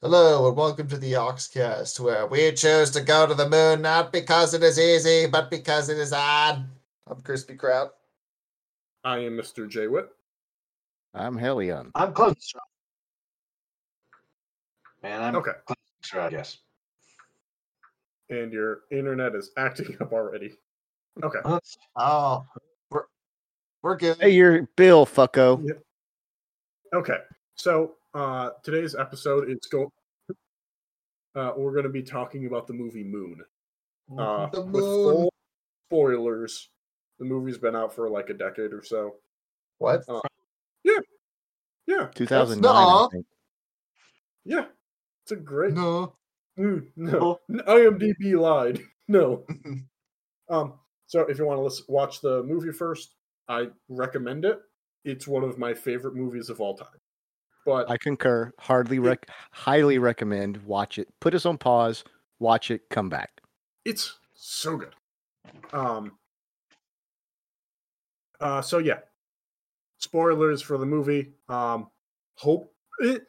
Hello and welcome to the Oxcast, where we choose to go to the moon not because it is easy, but because it is odd. I'm Crispy Kraut. I am Mr. J Wit. I'm Helion. I'm close. Man, I'm Okay. close, right? Yes. And your internet is acting up already. Okay. Oh, we're we're good. Hey, you're Bill, fucko. Okay. So uh today's episode is going. uh we're gonna be talking about the movie Moon. Uh The with moon. full spoilers. The movie's been out for like a decade or so. What? Uh, Yeah. Yeah. 2009. Nuh-uh. I think. Yeah. It's a great No. Mm, no. IMDb lied. No. Um, so if you want to listen, watch the movie first, I recommend it. It's one of my favorite movies of all time. But I concur. Hardly rec- highly recommend. Watch it. Put us on pause. Watch it. Come back. it's so good. Um. Uh. So yeah. Spoilers for the movie. Um. Hope. It,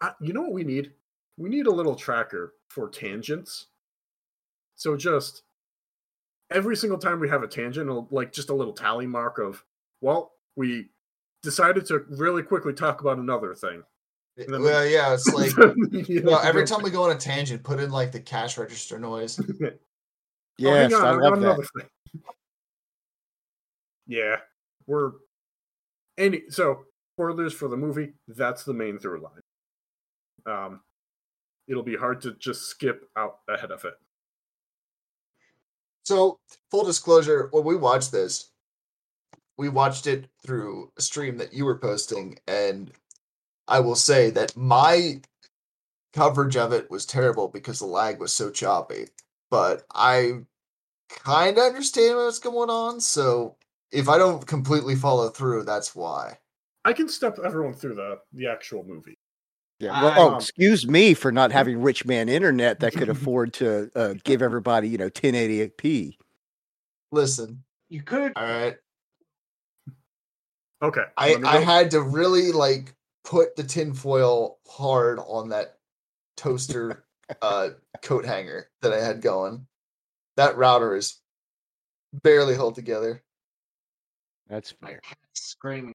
I, you know what we need? We need a little tracker for tangents. So just every single time we have a tangent, like just a little tally mark of, well, we decided to really quickly talk about another thing. then we- Well, yeah, it's like You know, every time we go on a tangent, put in like the cash register noise. Oh, Yes, I love that. another thing. Yeah, we're any so spoilers for the movie. That's the main through line. Um, it'll be hard to just skip out ahead of it. So, full disclosure, when we watched this, we watched it through a stream that you were posting, and I will say that my coverage of it was terrible because the lag was so choppy. But I kind of understand what's going on, so if I don't completely follow through, that's why. I can step everyone through the the actual movie. Yeah. Well, oh, um, excuse me for not having rich man internet that could afford to uh, give everybody, you know, 1080p. Listen, You could. all right. Okay, I I had to really like put the tinfoil hard on that toaster uh coat hanger that I had going. That router is barely held together. That's My fair. cat screaming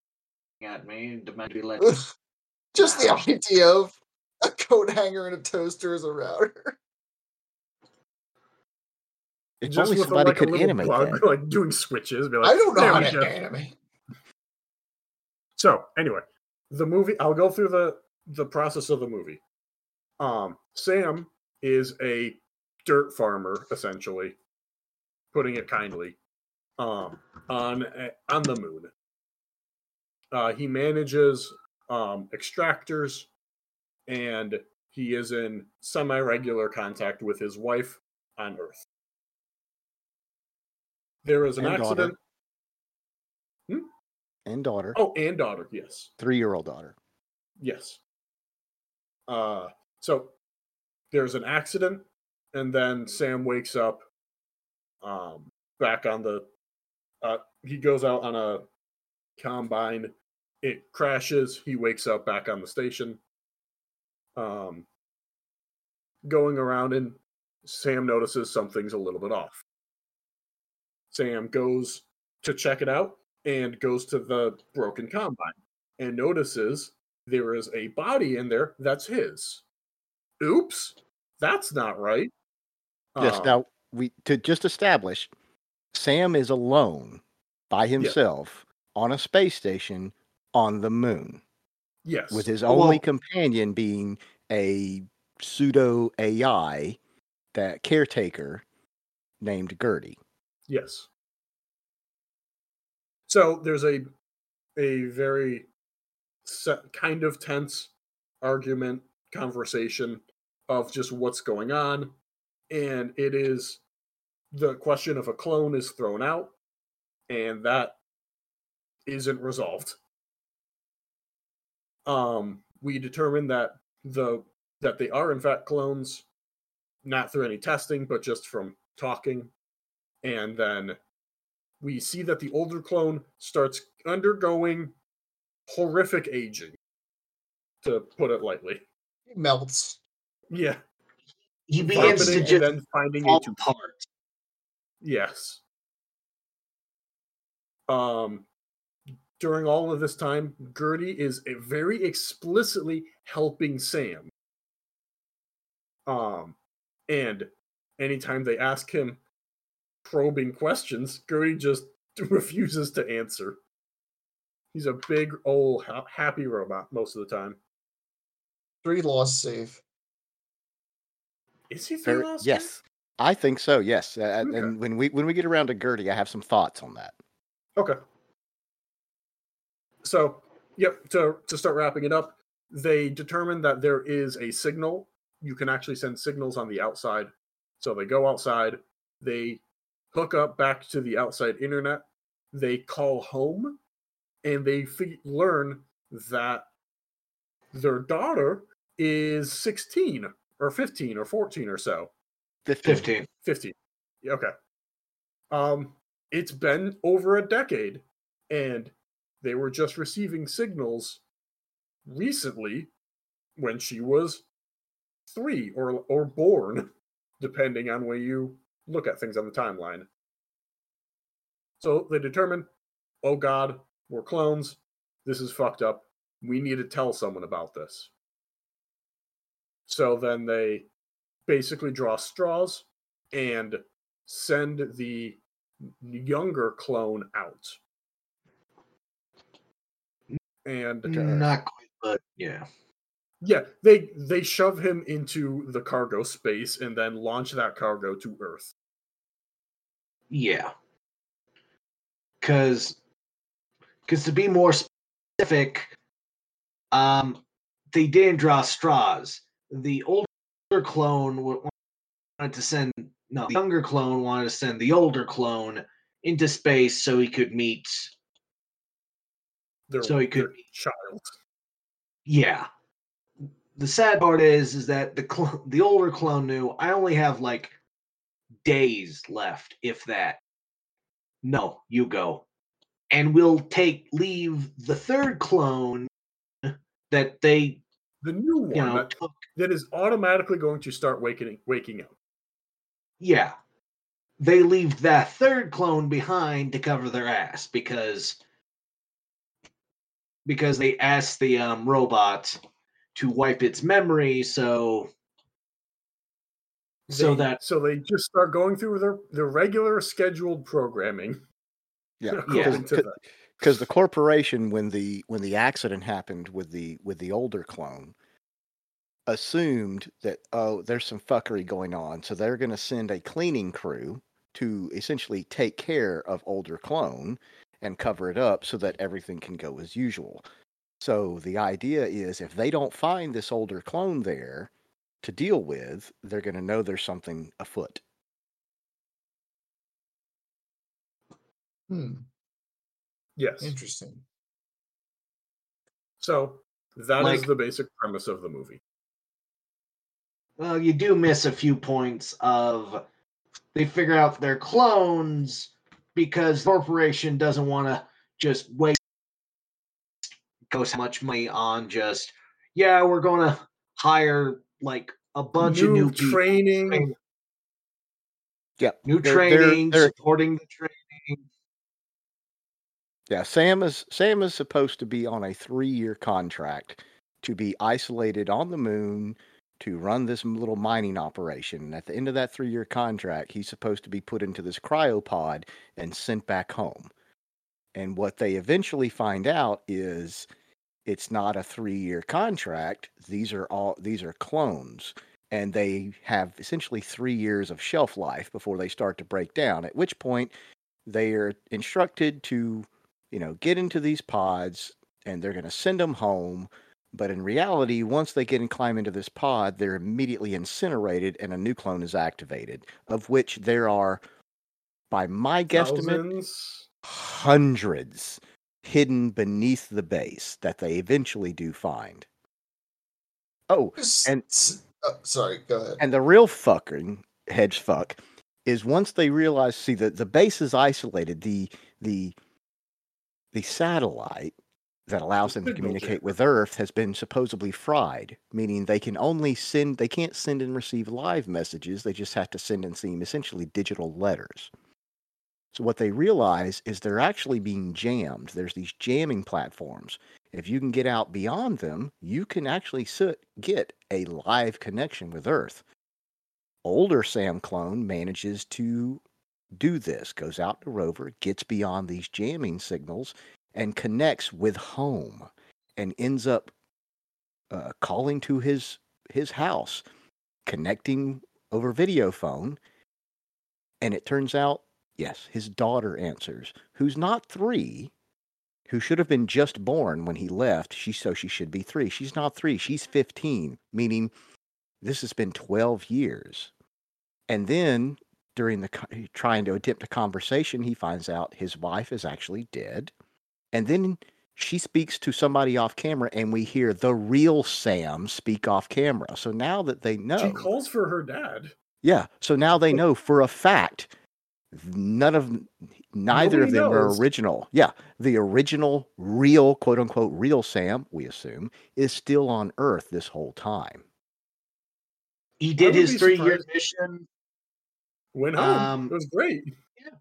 at me, demanding to be let. Just the idea of a coat hanger and a toaster as a router. If just only somebody like, could animate bug, that. like doing switches. Be like, I don't know "There how we to go." animate. So anyway, the movie. I'll go through the the process of the movie. Um, Sam is a dirt farmer, essentially, putting it kindly. Um, on on the moon. Uh, he manages um extractors, and he is in semi regular contact with his wife on Earth. There is an And daughter. And daughter, Oh, and daughter. Yes. three year old daughter. Yes. Uh so there's an accident and then Sam wakes up um back on the uh he goes out on a combine it crashes he wakes up back on the station um going around and Sam notices something's a little bit off Sam goes to check it out and goes to the broken combine and notices there is a body in there that's his. Oops, that's not right. Yes. Um, Now we to just establish, Sam is alone by himself on a space station on the moon, yes, with his Well- only companion being a pseudo AI, that caretaker named Gertie. yes. So there's a a very kind of tense argument conversation of just what's going on, and it is the question of a clone is thrown out, and that isn't resolved. Um, we determine that the that they are in fact clones, not through any testing, but just from talking, and then we see that the older clone starts undergoing horrific aging, to put it lightly. He melts. Yeah, He begins to carpeting just and then finding fall a to apart. Yes. Um, during all of this time, Gertie is a very explicitly helping Sam. Um, and anytime they ask him probing questions, Gertie just refuses to answer. He's a big old ha- happy robot most of the time. Three lost save. Is he three Very- lost? yes, I think so. Yes, uh, Okay. and when we when we get around to Gertie, I have some thoughts on that. Okay. So, yep, to, to start wrapping it up, they determine that there is a signal. You can actually send signals on the outside. So they go outside, they hook up back to the outside internet, they call home, and they fig- learn that their daughter is 16 or 15 or 14 or so. 15. 15. 15. Yeah, Okay. Um, it's been over a decade, and they were just receiving signals recently when she was three or or born, depending on where you look at things on the timeline. So they determine, oh God, we're clones. This is fucked up. We need to tell someone about this. So then they basically draw straws and send the younger clone out. And Not quite, but yeah. yeah, they they shove him into the cargo space and then launch that cargo to Earth. Yeah. Cause because to be more specific, um they didn't draw straws. The older clone wanted to send no, the younger clone wanted to send the older clone into space so he could meet Their, So he could child. Yeah. The sad part is, is that the cl- the older clone knew I only have like days left, if that. No, you go, and we'll take leave the third clone that they The new one you know that, took. that is automatically going to start waking waking up. Yeah, they leave that third clone behind to cover their ass because because they asked the um, robot to wipe its memory so so They- that so they just start going through their their regular scheduled programming. Yeah, according to because the corporation when the when the accident happened with the with the older clone assumed that oh there's some fuckery going on so they're going to send a cleaning crew to essentially take care of older clone and cover it up so that everything can go as usual so the idea is if they don't find this older clone there to deal with they're going to know there's something afoot Hmm. Yes. Interesting. So that is Like- the basic premise of the movie. Well, you do miss a few points of they figure out they're clones because the corporation doesn't want to just waste go so much money on just yeah we're going to hire like a bunch of new people, training. yeah new They're- they're- training, they're- supporting the training. Yeah, Sam is Sam is supposed to be on a three-year contract to be isolated on the moon to run this little mining operation. And at the end of that three-year contract, he's supposed to be put into this cryopod and sent back home. And what they eventually find out is it's not a three-year contract. These are all these are clones. And they have essentially three years of shelf life before they start to break down. At which point they are instructed to you know, get into these pods and they're going to send them home. But in reality, once they get and climb into this pod, they're immediately incinerated and a new clone is activated, of which there are, by my guesstimate, Thousands. hundreds hidden beneath the base that they eventually do find. Oh, And- uh, sorry, go ahead. and the real fucking hedge fuck is once they realize, see, that the base is isolated, the the the satellite that allows them to communicate with Earth has been supposedly fried, meaning they can only send, they can't send and receive live messages. They just have to send and seem essentially digital letters. So what they realize is they're actually being jammed. There's these jamming platforms. If you can get out beyond them, you can actually sit, get a live connection with Earth. Older Sam clone manages to do this, goes out to rover, gets beyond these jamming signals, and connects with home, and ends up uh, calling to his his house, connecting over video phone, and it turns out, yes, his daughter answers, who's not three, who should have been just born when he left. She so she should be three. She's not three. She's fifteen, meaning this has been twelve years. And then during the trying to attempt a conversation, he finds out his wife is actually dead. And then she speaks to somebody off camera, and we hear the real Sam speak off camera. So now that they know, She calls for her dad. yeah. So now they know for a fact none of neither of Nobody them are original. Yeah, the original, real, quote unquote, real Sam, we assume, is still on Earth this whole time. He did his three year mission. Went home. Um, it was great. Yeah.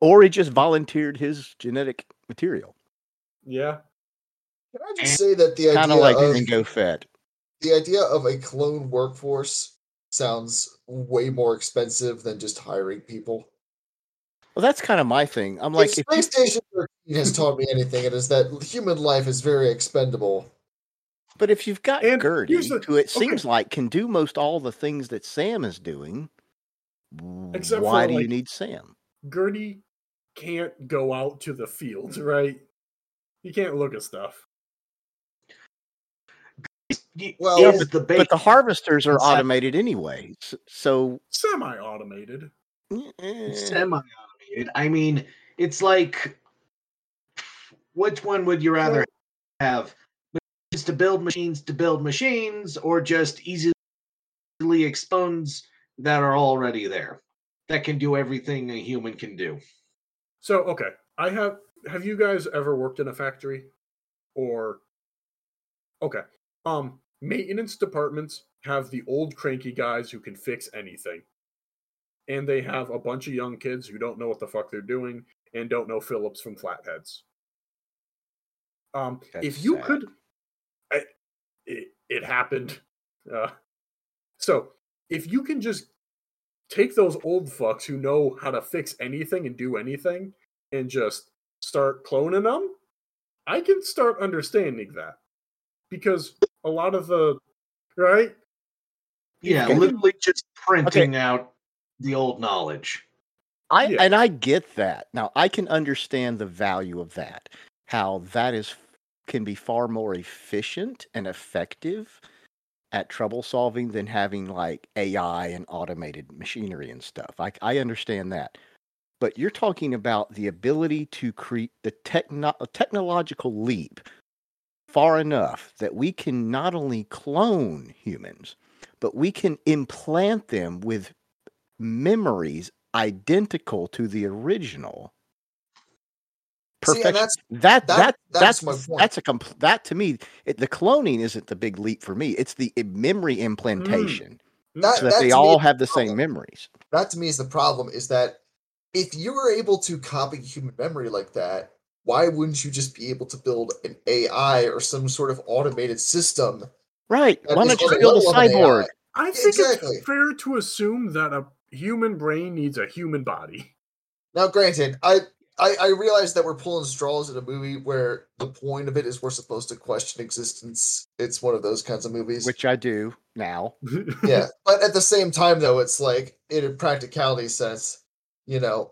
Or he just volunteered his genetic material, Yeah. Can I just say that the kind idea of like of Jango Fett. the idea of a clone workforce sounds way more expensive than just hiring people. Well, that's kind of my thing. I'm like, if if you, Space Station 13 has taught me anything, it is that human life is very expendable. but if you've got And Gertie, the- who it okay. seems like can do most all the things that Sam is doing, Except why for, do you need Sam? Gertie can't go out to the field, right? He can't look at stuff. Well- is Yeah, the But the harvesters are automated anyway. So, Semi automated. eh, semi-automated. I mean, it's like, which one would you rather have? Machines to build machines to build machines, or just easily expose that are already there that can do everything a human can do? So okay, I have. Have you guys ever worked in a factory, or okay? Um, maintenance departments have the old cranky guys who can fix anything, and they have a bunch of young kids who don't know what the fuck they're doing and don't know Phillips from Flatheads. Um, That's if you sad. could, I, it, it happened. Uh, so if you can just take those old fucks who know how to fix anything and do anything and just start cloning them, I can start understanding that. Because a lot of the right? Yeah, literally just printing out the old knowledge. I Yeah. and I get that. Now I can understand the value of that. How that is can be far more efficient and effective at trouble solving than having like AI and automated machinery and stuff. I I understand that. But you're talking about the ability to create the techno- technological leap far enough that we can not only clone humans, but we can implant them with memories identical to the original. See, and Perfection. that's- that, that- that that's that's my point. that's a compl- that to me it, the cloning isn't the big leap for me. It's the i- memory mm. implantation That, so that that they all have the the same memories. That to me is the problem. Is that if you were able to copy human memory like that, why wouldn't you just be able to build an AI or some sort of automated system? Right. Why don't you build a level of an cyborg? I think Exactly. it's fair to assume that a human brain needs a human body. Now, granted, I, I I realize that we're pulling straws in a movie where the point of it is we're supposed to question existence. It's one of those kinds of movies. Which I do now. yeah, but at the same time, though, it's like in a practicality sense, you know,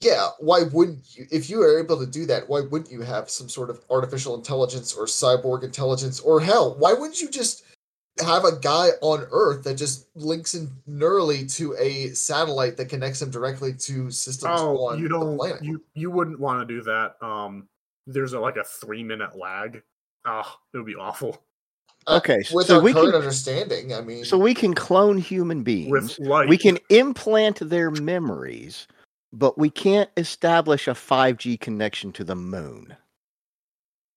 yeah. Why wouldn't you? If you are able to do that, why wouldn't you have some sort of artificial intelligence or cyborg intelligence, or hell, why wouldn't you just have a guy on Earth that just links in neurally to a satellite that connects him directly to systems Oh, on you the don't. planet? You you wouldn't want to do that. Um, there's a, like a three minute lag. Oh, it would be awful Uh, Okay, s- with so our we current can- understanding, I mean, So we can clone human beings. with light. we can implant their memories, but we can't establish a 5G connection to the moon.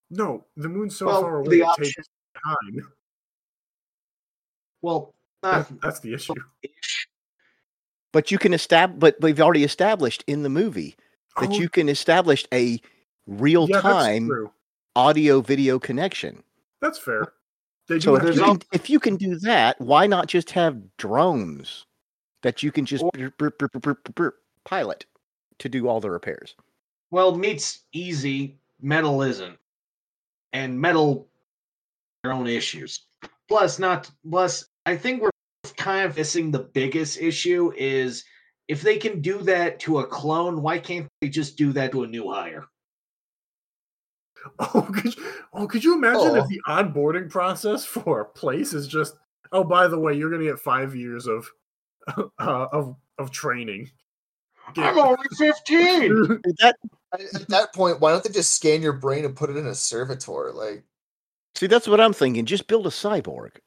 No, the moon's so Well, far away the it option- takes time. Well, not That- that's the issue. But you can establish, but we've already established in the movie that Oh, you can establish a real yeah, time true. audio video connection. That's fair. They So if you, can, if you can do that, why not just have drones that you can just Or- brr, brr, brr, pilot to do all the repairs? Well, meat's easy, metal isn't. And metal their own issues. Plus not plus I think we're kind of missing the biggest issue is if they can do that to a clone, why can't they just do that to a new hire? oh, could you, oh, could you imagine Oh. if the onboarding process for a place is just, oh, by the way, you're going to get five years of uh, of of training. Get- I'm only 15. That At, at that point, why don't they just scan your brain and put it in a servitor? Like, see, that's what I'm thinking. Just build a cyborg.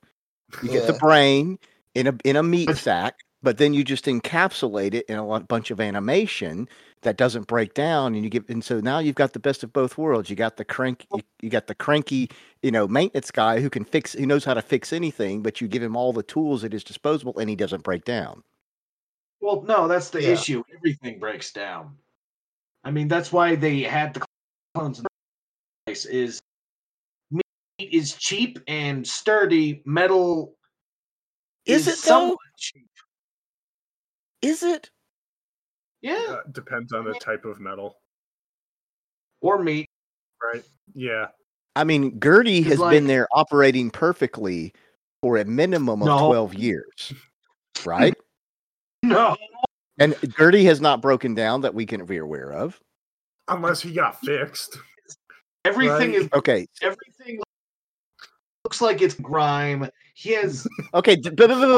You get the brain in a in a meat sack, but then you just encapsulate it in a lot, bunch of animation that doesn't break down, and you get and so now you've got the best of both worlds. You got the crank, you, you got the cranky, you know, maintenance guy who can fix, who knows how to fix anything, but you give him all the tools at his disposal, and he doesn't break down. Well, no, that's the Yeah. issue. Everything breaks down. I mean, that's why they had the clones in the place is meat is cheap and sturdy, metal Is it, though? cheap. Is it? Yeah. Uh, depends on the type of metal, Or meat. right? Yeah. I mean, Gertie It's has like- been there operating perfectly for a minimum of No. 12 years, right? No. and Gertie has not broken down that we can be aware of. Unless he got fixed. Everything Right. is Okay, everything looks like it's grime. He has okay, d-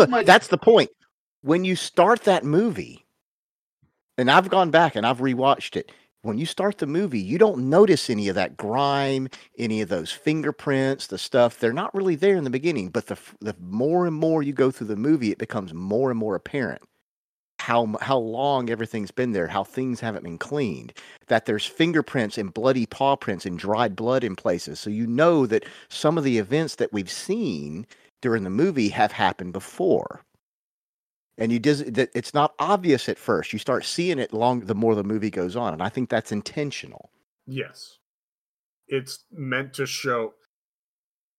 much- that's the point. When you start that movie, and I've gone back and I've rewatched it. When you start the movie, you don't notice any of that grime, any of those fingerprints, the stuff. They're not really there in the beginning, but the the more and more you go through the movie, it becomes more and more apparent how how long everything's been there, how things haven't been cleaned, that there's fingerprints and bloody paw prints and dried blood in places. So you know that some of the events that we've seen during the movie have happened before. And you does that it's not obvious at first. You start seeing it long the more the movie goes on, and I think that's intentional. Yes. It's meant to show.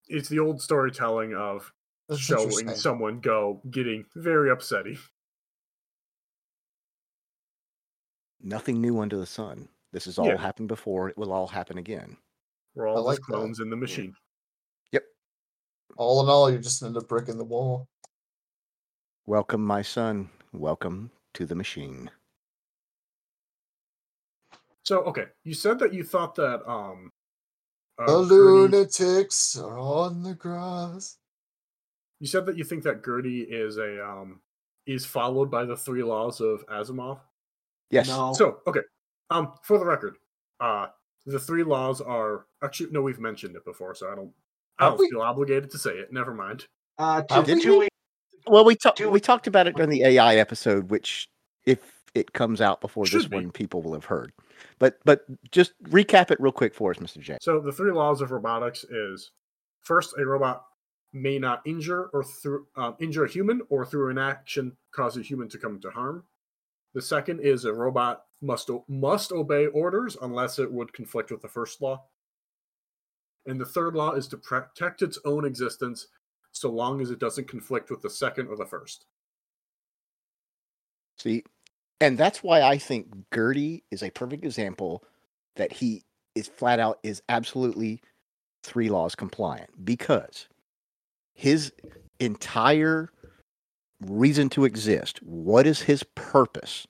It's the old storytelling of that's showing someone go getting very upsetty. Nothing new under the sun. This has all Yeah. happened before. It will all happen again. We're all like just that. clones in the machine. Yep. All in all, you're just another brick in the wall. Welcome, my son. Welcome to the machine. So okay, you said that you thought that um uh, the Gertie- lunatics are on the grass. you said that you think that Gertie is a um is followed by the three laws of Asimov. Yes. no. So okay, um for the record, uh the three laws are actually no we've mentioned it before, so I don't I don't we? feel obligated to say it. Never mind. uh Have to, we? to- Well, we talked Do we talked about it during the AI episode, which if it comes out before this Should be. one, people will have heard. But but just recap it real quick for us, Mr. J. So the three laws of robotics is first, a robot may not injure or through um, injure a human or through an action cause a human to come to harm. The second is a robot must must obey orders unless it would conflict with the first law. And the third law is to protect its own existence so long as it doesn't conflict with the second or the first. See, and that's why I think Gertie is a perfect example that he is flat out is absolutely three laws compliant because his entire reason to exist, what is his purpose?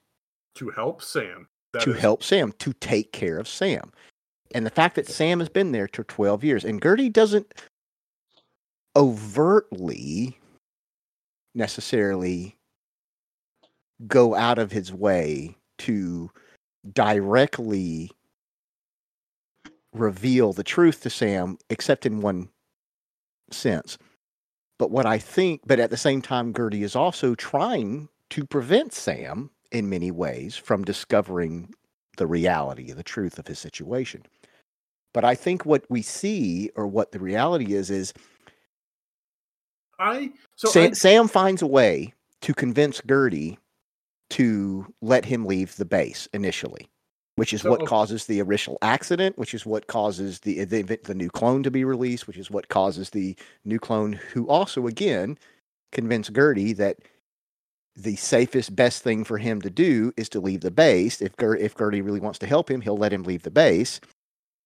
To help Sam. that to is- help Sam, to take care of Sam. And the fact that Sam has been there for 12 years, and Gertie doesn't overtly necessarily go out of his way to directly reveal the truth to Sam, except in one sense. But what I think, but at the same time, Gertie is also trying to prevent Sam in many ways from discovering the reality, the truth of his situation. But I think what we see, or what the reality is, is I so Sam, I, Sam finds a way to convince Gertie to let him leave the base initially, which is So, what causes the initial accident, which is what causes the, the the new clone to be released, which is what causes the new clone, who also again convince Gertie that the safest, best thing for him to do is to leave the base. If Ger- if Gertie really wants to help him, he'll let him leave the base,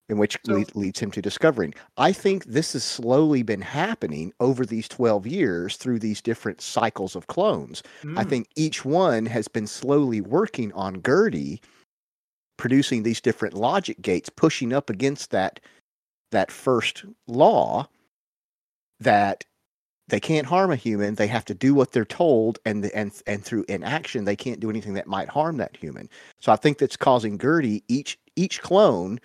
in which So- lead, leads him to discovering. I think this has slowly been happening over these twelve years through these different cycles of clones. I Mm, think each one has been slowly working on Gertie, producing these different logic gates, pushing up against that that first law that they can't harm a human. They have to do what they're told, and and and through inaction, they can't do anything that might harm that human. So I think that's causing Gertie each each clone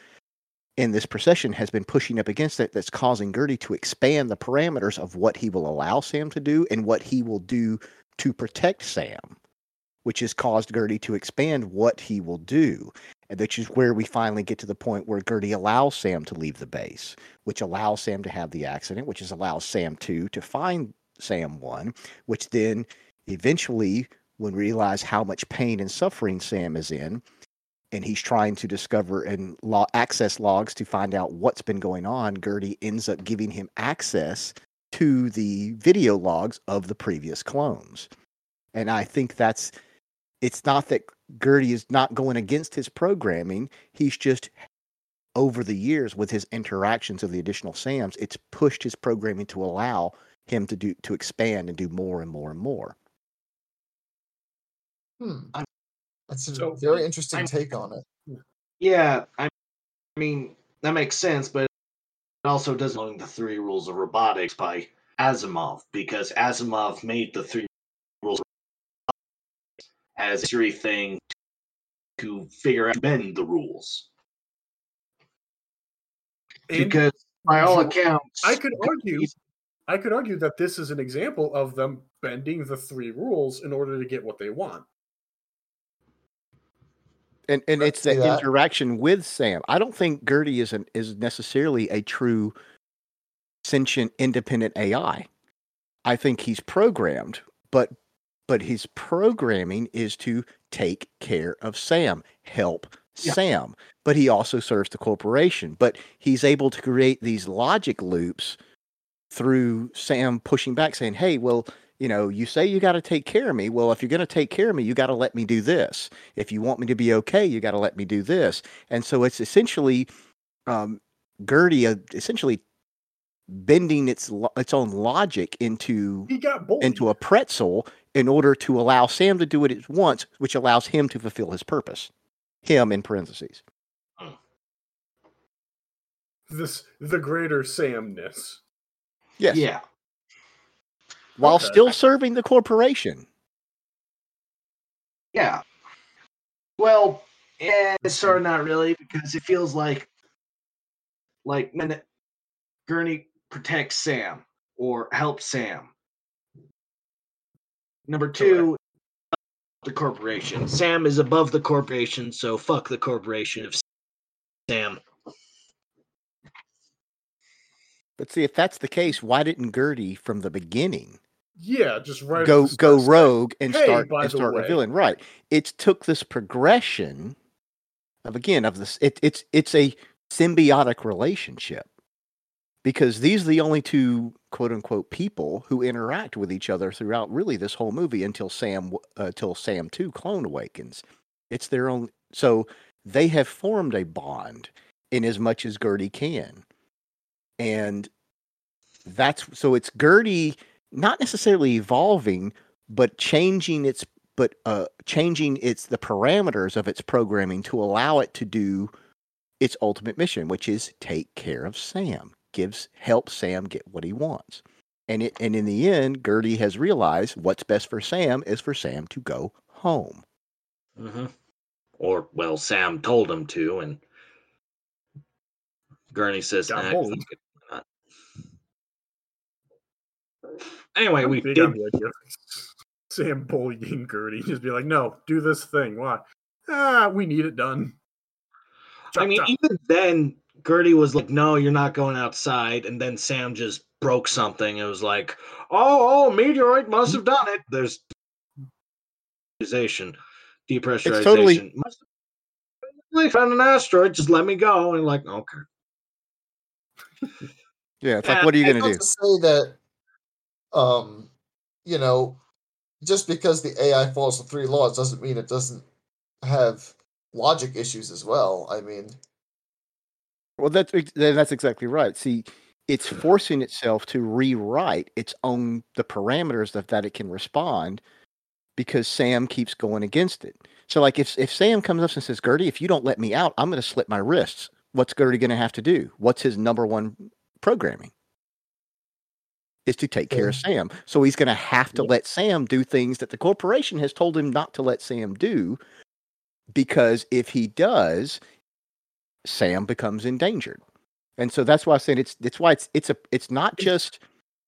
in this procession has been pushing up against it. That's causing Gertie to expand the parameters of what he will allow Sam to do and what he will do to protect Sam, which has caused Gertie to expand what he will do. And which is where we finally get to the point where Gertie allows Sam to leave the base, which allows Sam to have the accident, which is allows Sam 2 to find Sam 1, which then eventually, when realize how much pain and suffering Sam is in, and he's trying to discover and law access logs to find out what's been going on, Gertie ends up giving him access to the video logs of the previous clones. And I think that's it's not that Gertie is not going against his programming. He's just over the years with his interactions of the additional Sams, it's pushed his programming to allow him to do to expand and do more and more and more. Hmm. That's a So, very interesting I'm- take on it. Yeah, I mean that makes sense, but it also doesn't knowing the three rules of robotics by Asimov because Asimov made the three rules of robotics as a history thing to figure out bend the rules. and because by all Drew, accounts, I could argue, I could argue that this is an example of them bending the three rules in order to get what they want. And and I it's see that, that. interaction with Sam. I don't think Gertie is an is necessarily a true sentient independent AI. I think he's programmed, but but his programming is to take care of Sam, help Yeah. Sam. But he also serves the corporation. But he's able to create these logic loops through Sam pushing back, saying, Hey, well, you know, you say you got to take care of me. Well, if you're going to take care of me, you got to let me do this. If you want me to be okay, you got to let me do this. And so it's essentially um, Gertie uh, essentially bending its lo- its own logic into into a pretzel in order to allow Sam to do it at once, which allows him to fulfill his purpose. Him in parentheses. this the greater Samness. Yes. yeah, While Okay. still serving the corporation. yeah. Well, eh, it's sort of not really because it feels like like when Gertie protects Sam or helps Sam. Number two, the corporation. Sam is above the corporation, so fuck the corporation of Sam. But see, if that's the case, why didn't Gertie from the beginning Yeah, just right. go go rogue and "Hey, start and start way." revealing? Right. it took this progression of again of this. It, it's it's a symbiotic relationship because these are the only two quote unquote people who interact with each other throughout really this whole movie until Sam uh, until Sam two clone awakens. It's their own. So they have formed a bond in as much as Gertie can, and that's so it's Gertie not necessarily evolving, but changing its but uh changing its the parameters of its programming to allow it to do its ultimate mission, which is take care of Sam, gives help Sam get what he wants. And it and in the end, Gertie has realized what's best for Sam is for Sam to go home. Mm-hmm. Or, well, Sam told him to, and Gertie says, "Nah, bullied." fuck it, why not?" Anyway, I'm we did. on the idea of Sam bullying Gertie. Just be like, no, do this thing. Why? Ah, we need it done. I mean, chop. even then, Gertie was like, "No, you're not going outside," and then Sam just broke something. It was like, "Oh, oh, meteorite must have done it." There's depressurization, depressurization. totally- Must have- They found an asteroid. Just let me go. And like, okay. Yeah, it's Yeah, like, what are you going to do? to say that, um, you know, just because the AI follows the three laws doesn't mean it doesn't have logic issues as well. I mean, Well, that's that's exactly right. See, it's forcing itself to rewrite its own the parameters of that it can respond because Sam keeps going against it. So, like, if if Sam comes up and says, "Gertie, if you don't let me out, I'm going to slit my wrists," what's Gertie going to have to do? What's his number one programming? Is to take care of Sam. So he's going to have to let Sam do things that the corporation has told him not to let Sam do, because if he does, Sam becomes endangered. And so that's why I said it's it's why it's it's a it's not just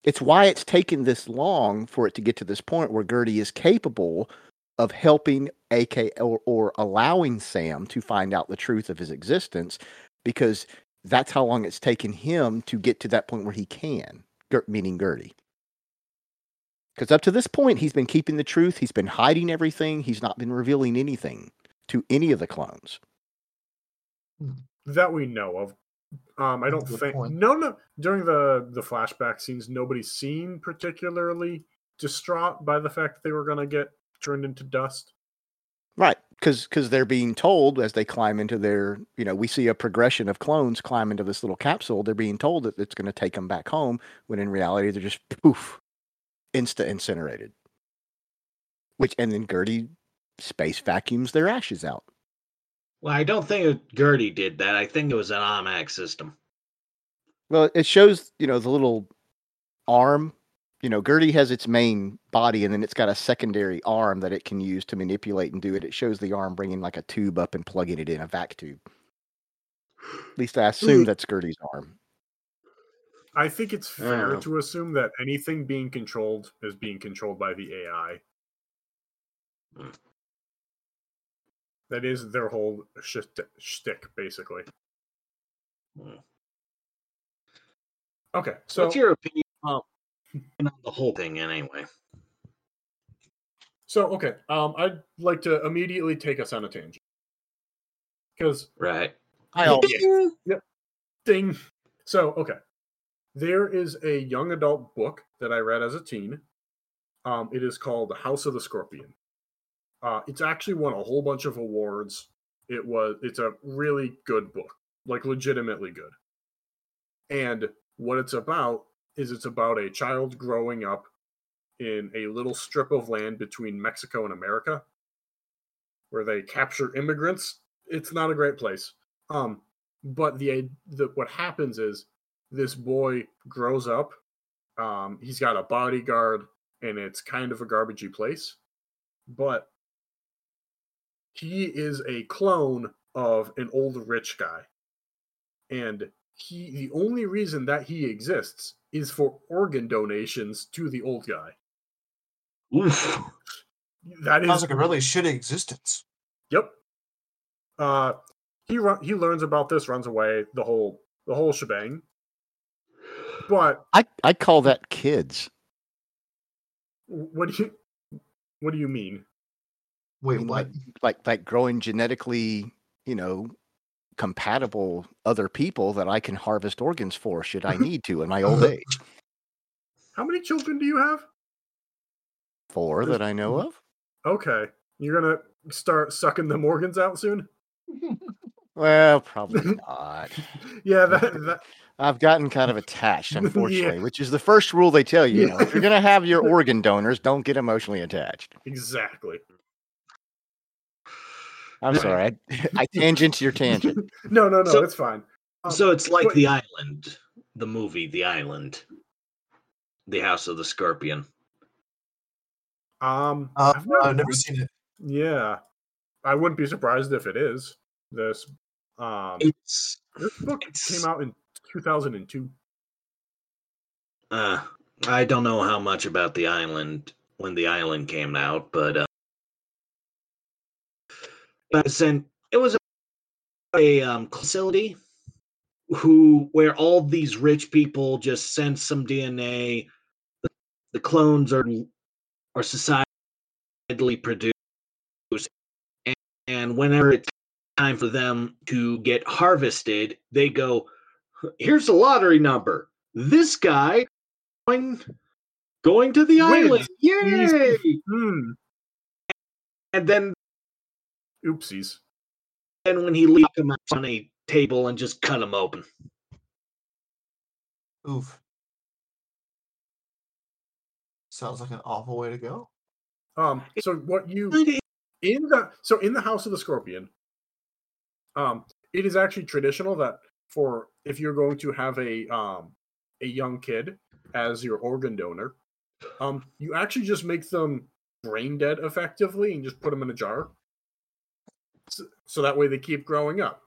it's why it's taken this long for it to get to this point where Gertie is capable of helping AK or, or allowing Sam to find out the truth of his existence because that's how long it's taken him to get to that point where he can, meaning Gertie. Because up to this point, he's been keeping the truth. He's been hiding everything. He's not been revealing anything to any of the clones. That we know of. Um, I don't think point. no no during the the flashback scenes nobody seemed particularly distraught by the fact that they were gonna get turned into dust. Right, because because they're being told as they climb into their, you know, we see a progression of clones climb into this little capsule. They're being told that it's going to take them back home, when in reality they're just poof, insta incinerated. Which and then Gertie space vacuums their ashes out. Well, I don't think it- Gertie did that. I think it was an Omax system. Well, it shows, you know, the little arm. You know, Gertie has its main body, and then it's got a secondary arm that it can use to manipulate and do it. It shows the arm bringing like a tube up and plugging it in a vac tube. At least I assume Hmm. that's Gertie's arm. I think it's fair to assume that anything being controlled is being controlled by the AI. That is their whole shit- shtick, basically. Hmm. Okay, So, so what's your opinion on on the whole thing, anyway? so okay, um, I'd like to immediately take us on a tangent because Right. I al- Ding. So, okay. There is a young adult book that I read as a teen. Um, it is called The House of the Scorpion. Uh, it's actually won a whole bunch of awards. It was it's a really good book, like legitimately good. And what it's about is it's about a child growing up in a little strip of land between Mexico and America where they capture immigrants. It's not a great place. Um, but the, the what happens is this boy grows up. Um, he's got a bodyguard, and it's kind of a garbagey place, but he is a clone of an old rich guy, and he the only reason that he exists is for organ donations to the old guy. Oof. That is sounds like a really shitty existence. Yep. Uh, he run, he learns about this, runs away, the whole the whole shebang. But I I call that kids. what do you what do you mean? I mean, what? like like like growing genetically, you know, compatible other people that I can harvest organs for should I need to in my old age. How many children do you have? Four that I know of. Okay, you're gonna start sucking them organs out soon. Well, probably not. yeah, that, that I've gotten kind of attached, Yeah. unfortunately, which is the first rule they tell you. you know, if you're going to have your organ donors, don't get emotionally attached. exactly. I'm Right. sorry. I, I tangent to your tangent. No, no, no, So- it's fine. Um, so it's like but- The Island, the movie The Island, The House of the Scorpion. Um, Uh, I've never, I've never seen it. Yeah, I wouldn't be surprised if it is this. Um, It's this book it's- came out in 2002. uh, I don't know how much about The Island when The Island came out, but uh, it was a, um, facility who where all these rich people just send some DNA. The, the clones are are societally produced, and, and whenever it's time for them to get harvested, they go, "Here's a lottery number. This guy going going to the Wins. island, yay!" Hmm. And then Oopsies. And when he leaves him on a table and just cut him open. Oof. Sounds like an awful way to go. Um. So what you in the so in the House of the Scorpion, um, it is actually traditional that for if you're going to have a um a young kid as your organ donor, um, you actually just make them brain dead effectively and just put them in a jar. So, so that way they keep growing up.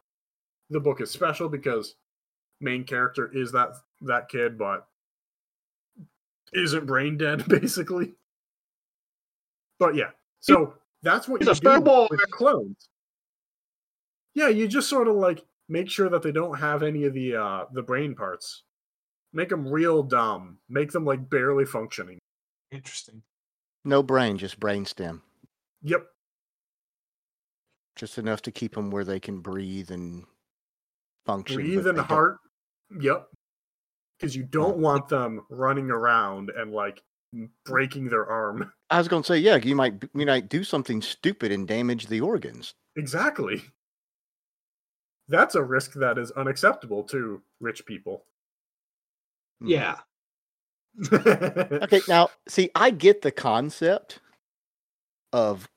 The book is special because main character is that that kid, but isn't brain dead basically. But yeah, so that's what He's you a spare do with clones. Yeah, you just sort of like make sure that they don't have any of the uh the brain parts. Make them real dumb. Make them like barely functioning. Interesting. No brain, just brain stem. Yep. Just enough to keep them where they can breathe and function. Breathe they and don't- heart. Yep. Because you don't want them running around and like breaking their arm. I was going to say, yeah, you might you might do something stupid and damage the organs. Exactly. That's a risk that is unacceptable to rich people. Mm. yeah. Okay, now see, I get the concept of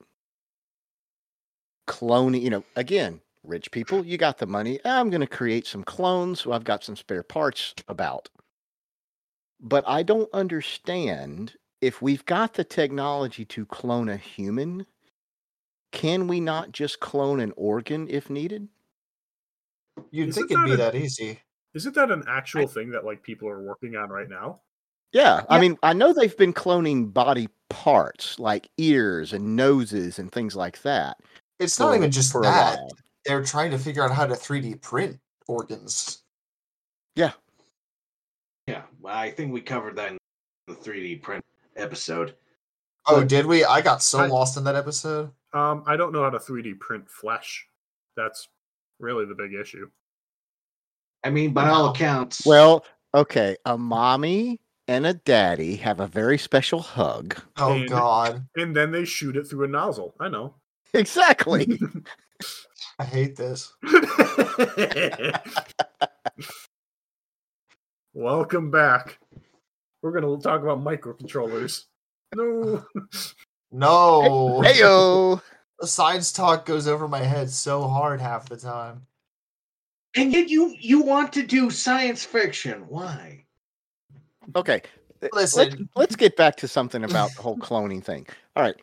cloning. You know, again, rich people, you got the money. Ah, I'm going to create some clones, so I've got some spare parts about. But I don't understand if we've got the technology to clone a human. Can we not just clone an organ if needed? You'd Isn't think it'd be that that easy. Isn't that an actual thing that like people are working on right now? Yeah, I mean, I know they've been cloning body parts like ears and noses and things like that. It's not for- even just for that. They're trying to figure out how to 3D print organs. Yeah, Yeah. Well, I think we covered that in the 3D print episode. Oh, But- did we? I got so I- lost in that episode. Um, I don't know how to 3D print flesh. That's really the big issue. I mean, by all accounts, Well, okay, a mommy and a daddy have a very special hug. Oh And- God, And then they shoot it through a nozzle. I know. Exactly. I hate this. Welcome back. We're gonna talk about microcontrollers. No. No, Heyo. the science talk goes over my head so hard half the time. and yet you you want to do science fiction. Why? Okay. th- Let's, Listen. let's get back to something about the whole cloning thing. All right.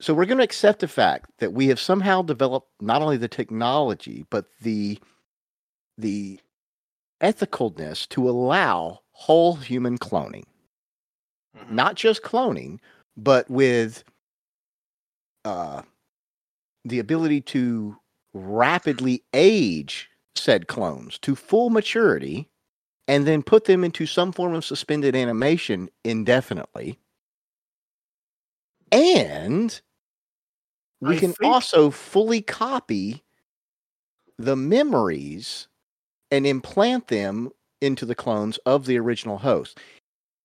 So we're going to accept the fact that we have somehow developed not only the technology but the the ethicalness to allow whole human cloning. Mhm. not just cloning, but with uh, the ability to rapidly age said clones to full maturity and then put them into some form of suspended animation indefinitely. And we I can think- also fully copy the memories and implant them into the clones of the original host.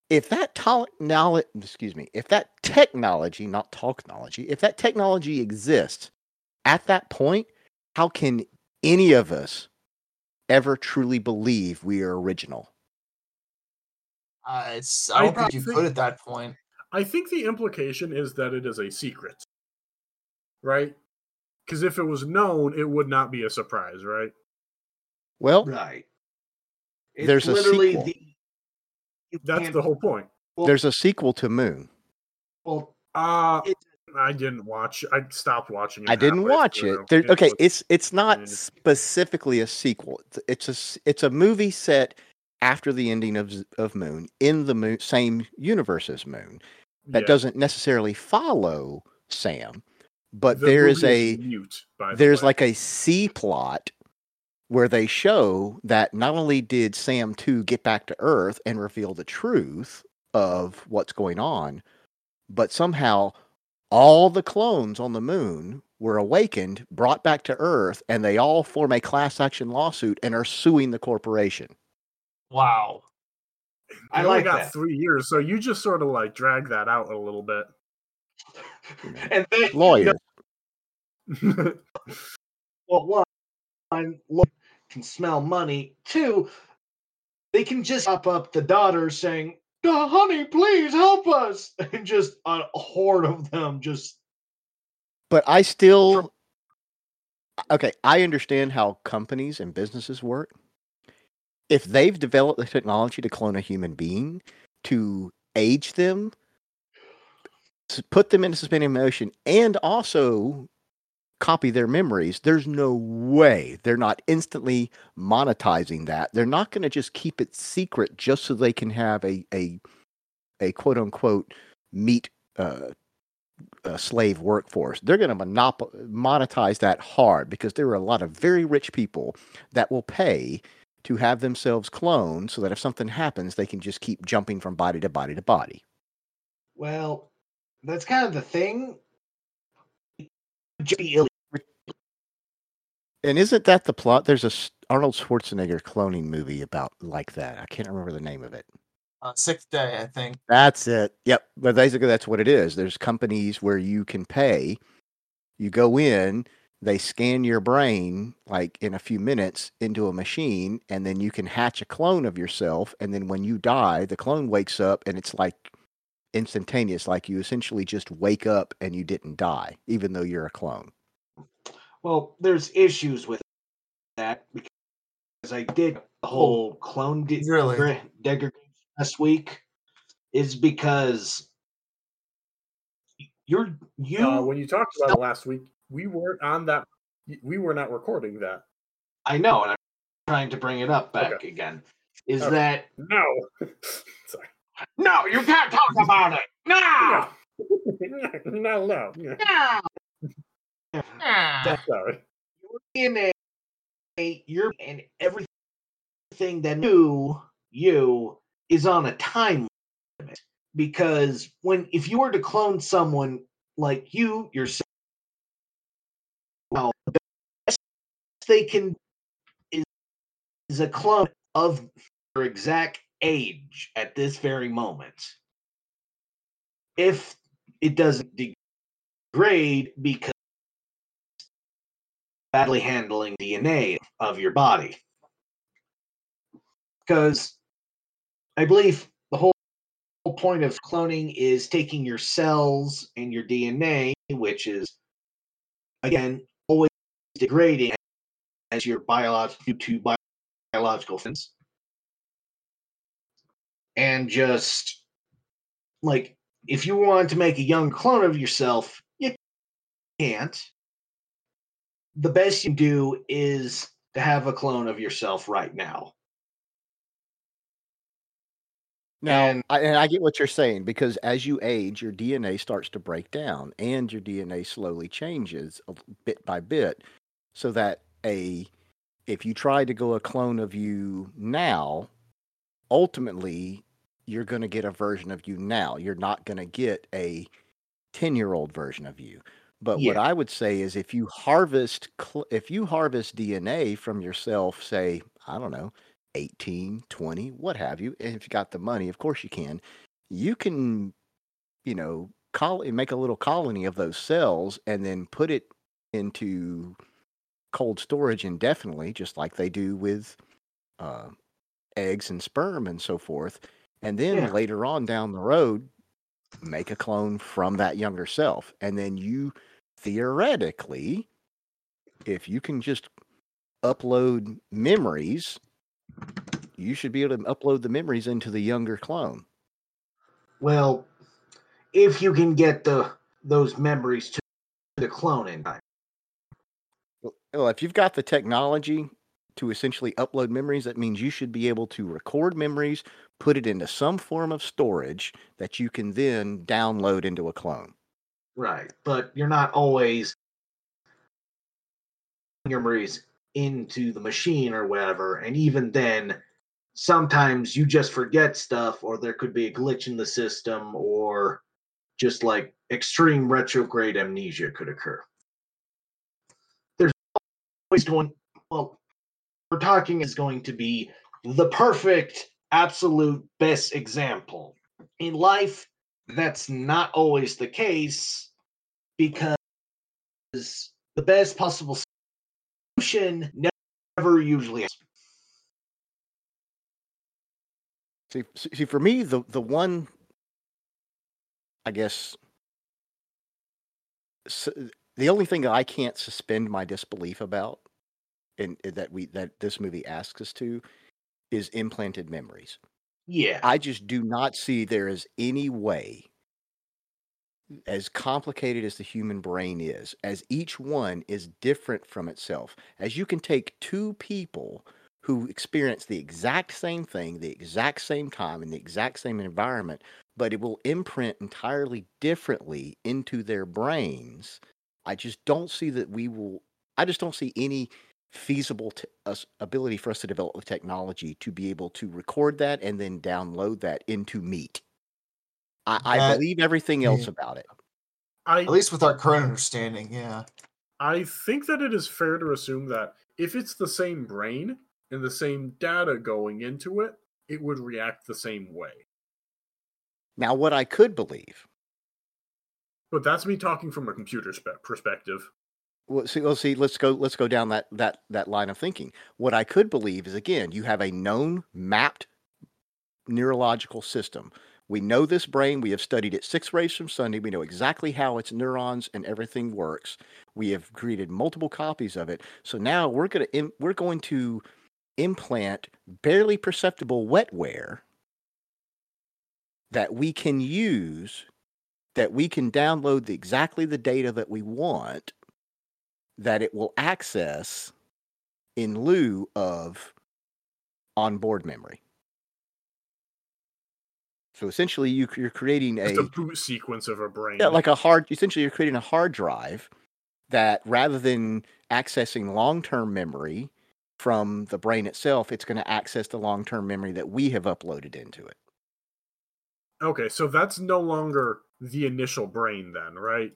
If that tol- knowledge, excuse me, if that technology, not technology, if that technology exists at that point, how can any of us ever truly believe we are original? Uh, it's I I don't think you could at that point. I think the implication is that it is a secret. Right? Because if it was known, it would not be a surprise, right? Well, Right. There's a sequel. the. That's the whole point. well, there's a sequel to Moon. well, Uh It- I didn't watch I stopped watching it. I didn't watch through. it. There, okay, was- it's it's not Yeah. specifically a sequel. It's, it's a s- it's a movie set after the ending of of Moon in the moon, same universe as Moon. That yeah. doesn't necessarily follow Sam, but The there is movie a mute, by the there's way. like a C plot where they show that not only did Sam 2 get back to Earth and reveal the truth of what's going on, but somehow all the clones on the moon were awakened, brought back to Earth, and they all form a class action lawsuit and are suing the corporation. Wow. I only like got that. three years, so you just sort of like drag that out a little bit. And then Lawyers. well, one, can smell money. Two, they can just pop up the daughter saying, "Oh, "Honey, please help us," and just a horde of them just But I still okay, I understand how companies and businesses work. If they've developed the technology to clone a human being, to age them, put them into suspended motion, and also copy their memories, there's no way they're not instantly monetizing that. They're not going to just keep it secret just so they can have a a a quote unquote meat uh, slave workforce. They're going to monop- monetize that hard because there are a lot of very rich people that will pay to have themselves cloned so that if something happens, they can just keep jumping from body to body to body. well. That's kind of the thing. Just be ill- And isn't that the plot? There's a Arnold Schwarzenegger cloning movie about like that. I can't remember the name of it. Uh, sixth day, I think. That's it. Yep. But basically, that's what it is. There's companies where you can pay. You go in, they scan your brain like in a few minutes into a machine, and then you can hatch a clone of yourself. And then when you die, the clone wakes up and it's like instantaneous. Like you essentially just wake up and you didn't die, even though you're a clone. Well, there's issues with that because I did the whole clone de- Really? degradation last week. Is because you're you. uh, when you talked about it last week, we weren't on that. We were not recording that. I know, and I'm trying to bring it up back Okay. again. Is Okay. that No, sorry. no? You can't talk about it. No. no, no. No. no. Sorry. DNA, you're and everything that knew you is on a time limit because when if you were to clone someone like you yourself, well, the best they can is, is a clone of your exact age at this very moment. If it doesn't degrade because badly handling DNA of your body. Because I believe the whole, point of cloning is taking your cells and your DNA, which is, again, always degrading as your biological to biological things, and just like if you want to make a young clone of yourself, you can't the best you do is to have a clone of yourself right now. Now, And- I, and I get what you're saying because as you age, your DNA starts to break down and your DNA slowly changes bit by bit so that a if you try to go a clone of you now, ultimately you're going to get a version of you now. You're not going to get a 10-year-old version of you. But what I would say is if you harvest cl- if you harvest DNA from yourself, say, I don't know, 18, 20, what have you, and if you got the money, of course you can. You can, you know, call make a little colony of those cells and then put it into cold storage indefinitely, just like they do with uh, eggs and sperm and so forth. And then Yeah. later on down the road, make a clone from that younger self. And then you theoretically, if you can just upload memories, you should be able to upload the memories into the younger clone. Well, if you can get the those memories to the clone in time. Well- Well, if you've got the technology to essentially upload memories, that means you should be able to record memories, put it into some form of storage that you can then download into a clone. Right. But you're not always your memories into the machine or whatever. And even then, sometimes you just forget stuff, or there could be a glitch in the system, or just like extreme retrograde amnesia could occur. There's always going, well, we're talking is going to be the perfect, absolute best example. In life, that's not always the case because the best possible solution never usually is. See, see, for me, the the one, I guess, the only thing that I can't suspend my disbelief about, and uh, that we that this movie asks us to, is implanted memories. Yeah. I just do not see there is any way, as complicated as the human brain is, as each one is different from itself, as you can take two people who experience the exact same thing, the exact same time, in the exact same environment, but it will imprint entirely differently into their brains. I just don't see that we will, I just don't see any feasible t- uh, us ability for us to develop the technology to be able to record that and then download that into meat. I, I That- believe everything else yeah. about it. I At least with our current understanding, yeah. I think that it is fair to assume that if it's the same brain and the same data going into it, it would react the same way. Now, what I could believe, But that's me talking from a computer spe- perspective. Well, see, well, see, let's go, let's go down that that that line of thinking. What I could believe is again, you have a known mapped neurological system. We know this brain. We have studied it six rays from Sunday. We know exactly how its neurons and everything works. We have created multiple copies of it. So now we're gonna im- we're going to implant barely perceptible wetware that we can use, that we can download the, exactly the data that we want, that it will access in lieu of onboard memory. So essentially, you, you're creating a a boot sequence of a brain. yeah, like a hard. Essentially, you're creating a hard drive that, rather than accessing long-term memory from the brain itself, it's going to access the long-term memory that we have uploaded into it. Okay, so that's no longer the initial brain then, right?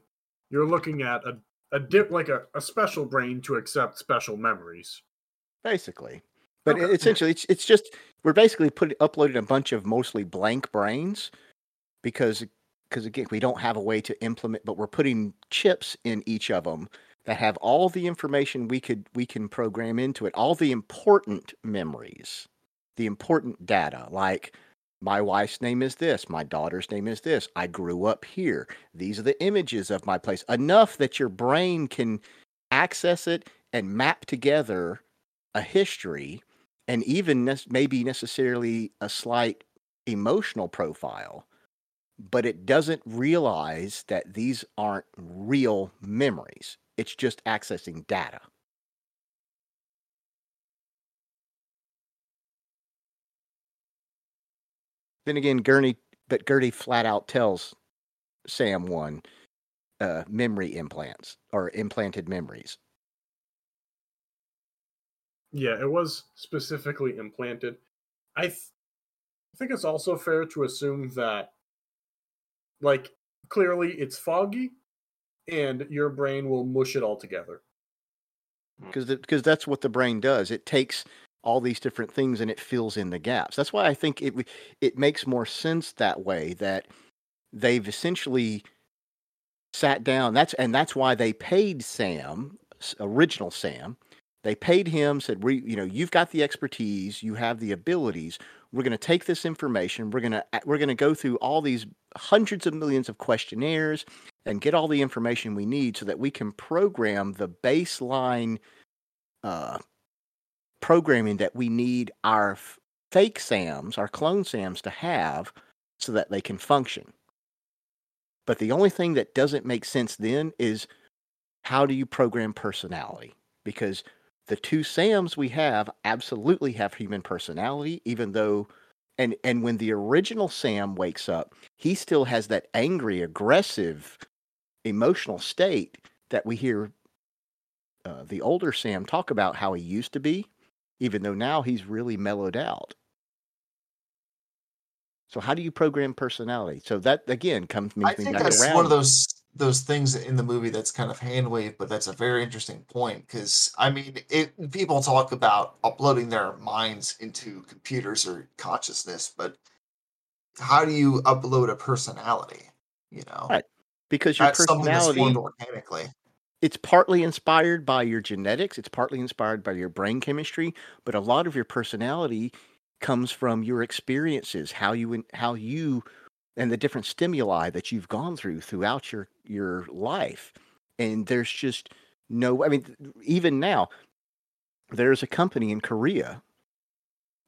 You're looking at a, a dip like a, a special brain to accept special memories. basically. But Okay. essentially, it's it's just we're basically put uploading a bunch of mostly blank brains because because again we don't have a way to implement, but we're putting chips in each of them that have all the information we could we can program into it, all the important memories, the important data, like my wife's name is this, my daughter's name is this, I grew up here, these are the images of my place, enough that your brain can access it and map together a history and even nec- maybe necessarily a slight emotional profile, but it doesn't realize that these aren't real memories. It's just accessing data. Then again, Gertie, but Gertie flat out tells Sam one uh, memory implants or implanted memories. Yeah, it was specifically implanted. I th- I think it's also fair to assume that, like, clearly it's foggy, and your brain will mush it all together. because because that's what the brain does. It takes all these different things and it fills in the gaps. That's why I think it it makes more sense that way. That they've essentially sat down. That's and that's why they paid Sam, original Sam. They paid him, said, "We, you know, you've got the expertise, you have the abilities. We're going to take this information. We're going to we're going to go through all these hundreds of millions of questionnaires and get all the information we need so that we can program the baseline uh, programming that we need our fake SAMs, our clone SAMs, to have so that they can function. But the only thing that doesn't make sense then is how do you program personality? Because the two SAMs we have absolutely have human personality, even though and and when the original Sam wakes up, he still has that angry, aggressive, emotional state that we hear uh, the older Sam talk about how he used to be, even though now he's really mellowed out. So how do you program personality? So that again comes I think that's around. one of those those things in the movie that's kind of hand waved, but that's a very interesting point because I mean, it, people talk about uploading their minds into computers or consciousness, but how do you upload a personality? You know, Right. because your that's personality organically. It's partly inspired by your genetics, it's partly inspired by your brain chemistry, but a lot of your personality comes from your experiences, how you how you and the different stimuli that you've gone through throughout your your life. And there's just no I mean even now there's a company in Korea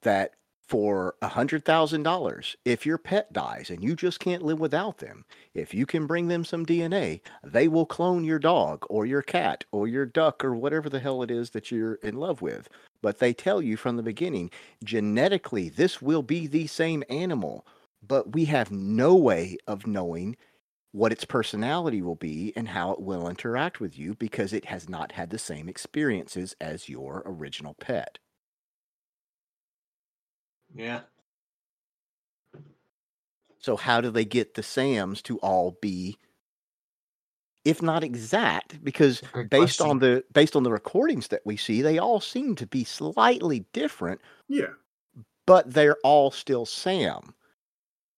that for a hundred thousand dollars, if your pet dies and you just can't live without them, if you can bring them some DNA, they will clone your dog or your cat or your duck or whatever the hell it is that you're in love with. But they tell you from the beginning, genetically, this will be the same animal, but we have no way of knowing what its personality will be and how it will interact with you because it has not had the same experiences as your original pet. Yeah. So how do they get the Sams to all be if not exact because Great based question. on the based on the recordings that we see they all seem to be slightly different Yeah. but they're all still Sam.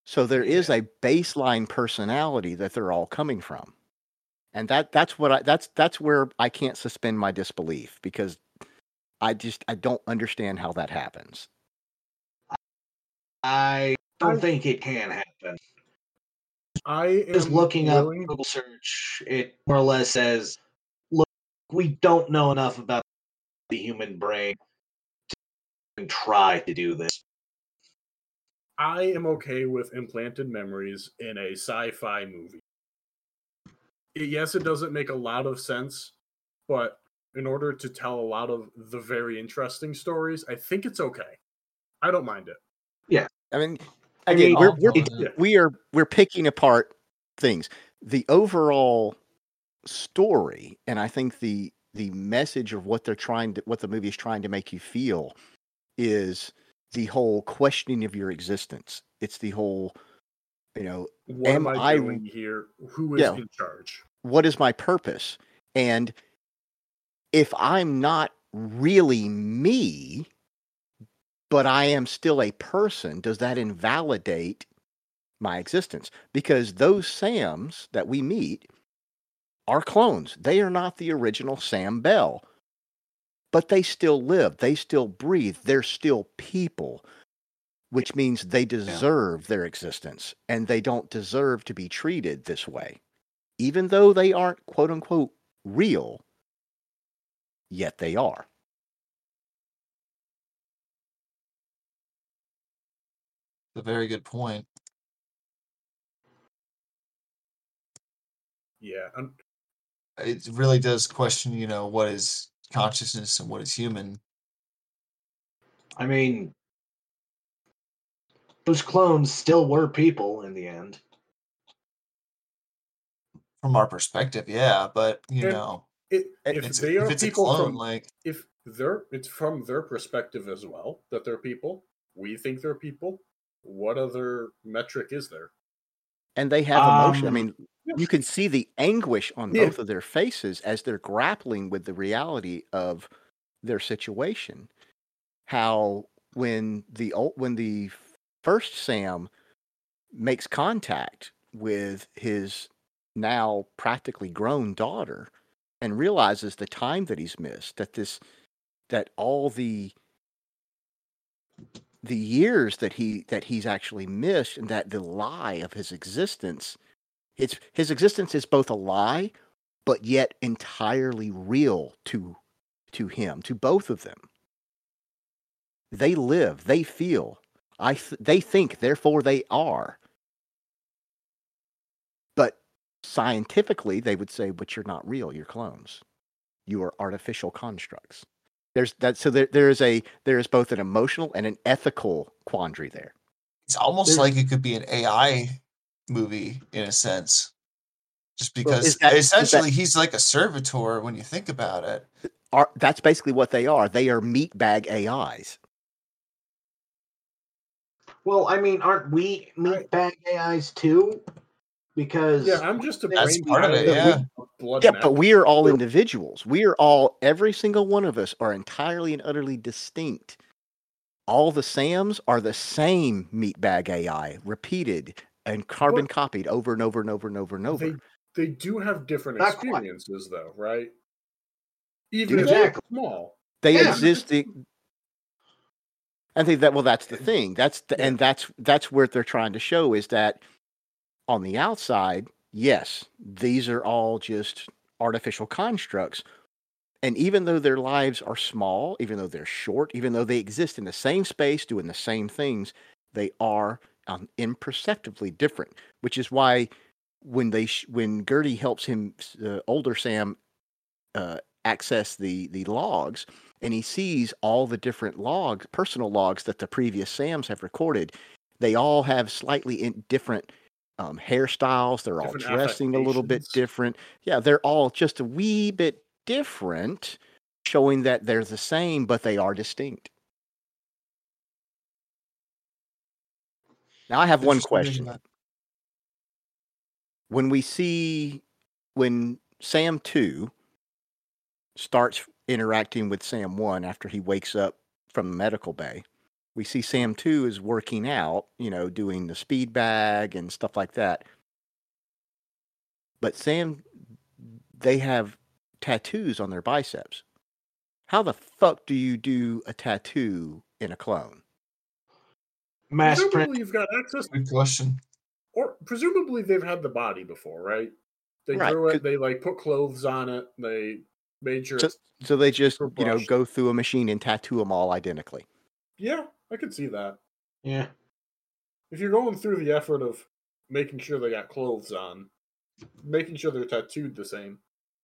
So there is a baseline personality that they're all coming from. And that that's what I that's that's where I can't suspend my disbelief because I just I don't understand how that happens. I don't I- think it can happen. I am Just looking up Google search, it more or less says, "Look, we don't know enough about the human brain to try to do this." I am okay with implanted memories in a sci-fi movie. Yes, it doesn't make a lot of sense, but in order to tell a lot of the very interesting stories, I think it's okay. I don't mind it. I mean I again, mean, we're, we're go with yeah. it. we are we're picking apart things. The overall story, and I think the the message of what they're trying to what the movie is trying to make you feel is the whole questioning of your existence. It's the whole, you know, What Am am, I, I- doing here? Who is Yeah. in charge? what is my purpose? And if I'm not really me, but I am still a person, does that invalidate my existence? Because those Sams that we meet are clones. They are not the original Sam Bell, but they still live, they still breathe, they're still people. Which means they deserve their existence and they don't deserve to be treated this way even though they aren't quote unquote real, yet they are. A very good point. Yeah, and It really does question, you know, what is consciousness and what is human. I mean, those clones still were people in the end. From our perspective, yeah, but you And know, it, It- if it's, they are if it's a people clone, from like if they're it's from their perspective as well that they're people. We think they're people. What other metric is there? And they have emotion. I Um, mean, you can see the anguish on Yeah. both of their faces as they're grappling with the reality of their situation. How when the ol- when the first Sam makes contact with his now practically grown daughter and realizes the time that he's missed, that this that all the the years that he that he's actually missed and that the lie of his existence it's his existence is both a lie but yet entirely real to to him to both of them. They live they feel i th- they think therefore they are. But scientifically they would say but you're not real you're clones. You are artificial constructs there's that so there, there is a there is both an emotional and an ethical quandary there it's almost There's- like it could be an AI movie in a sense. Just because is that- is that- essentially he's like a servitor when you think about it. Are that's basically what they are. They are meatbag AIs. Well, I mean, aren't we meatbag AIs too? Because Yeah, I'm just a That's brain part of it, yeah. blood Yeah, and but we are all individuals. We are all every single one of us are entirely and utterly distinct. All the Sams are the same meatbag AI, repeated and carbon What? copied over and over and over and over and over. They they do have different Not quite. experiences, though, right? Even Do if they? they're small. they Yeah. exist the, I think that well that's the thing. That's the, Yeah. and that's that's where they're trying to show is that on the outside, yes, these are all just artificial constructs. And even though their lives are small, even though they're short, even though they exist in the same space doing the same things, they are um, imperceptibly different. Which is why when they sh- when Gertie helps him, uh, older Sam, uh, access the the logs, and he sees all the different logs, personal logs that the previous Sams have recorded, they all have slightly different um, hairstyles. They're all dressing a little bit different. Yeah, they're all just a wee bit different, showing that they're the same, but they are distinct. Now, I have one question. When we see when Sam 2 starts interacting with Sam 1 after he wakes up from the medical bay, we see Sam 2 is working out, you know, doing the speed bag and stuff like that. But Sam, they have tattoos on their biceps. How the fuck do you do a tattoo in a clone? mass print. You've got access, Good question. or presumably they've had the body before, right? They Right, grew it. They like put clothes on it. They made sure. So, so they just, you know, go through a machine and tattoo them all identically. yeah, I could see that. Yeah. If you're going through the effort of making sure they got clothes on, making sure they're tattooed the same.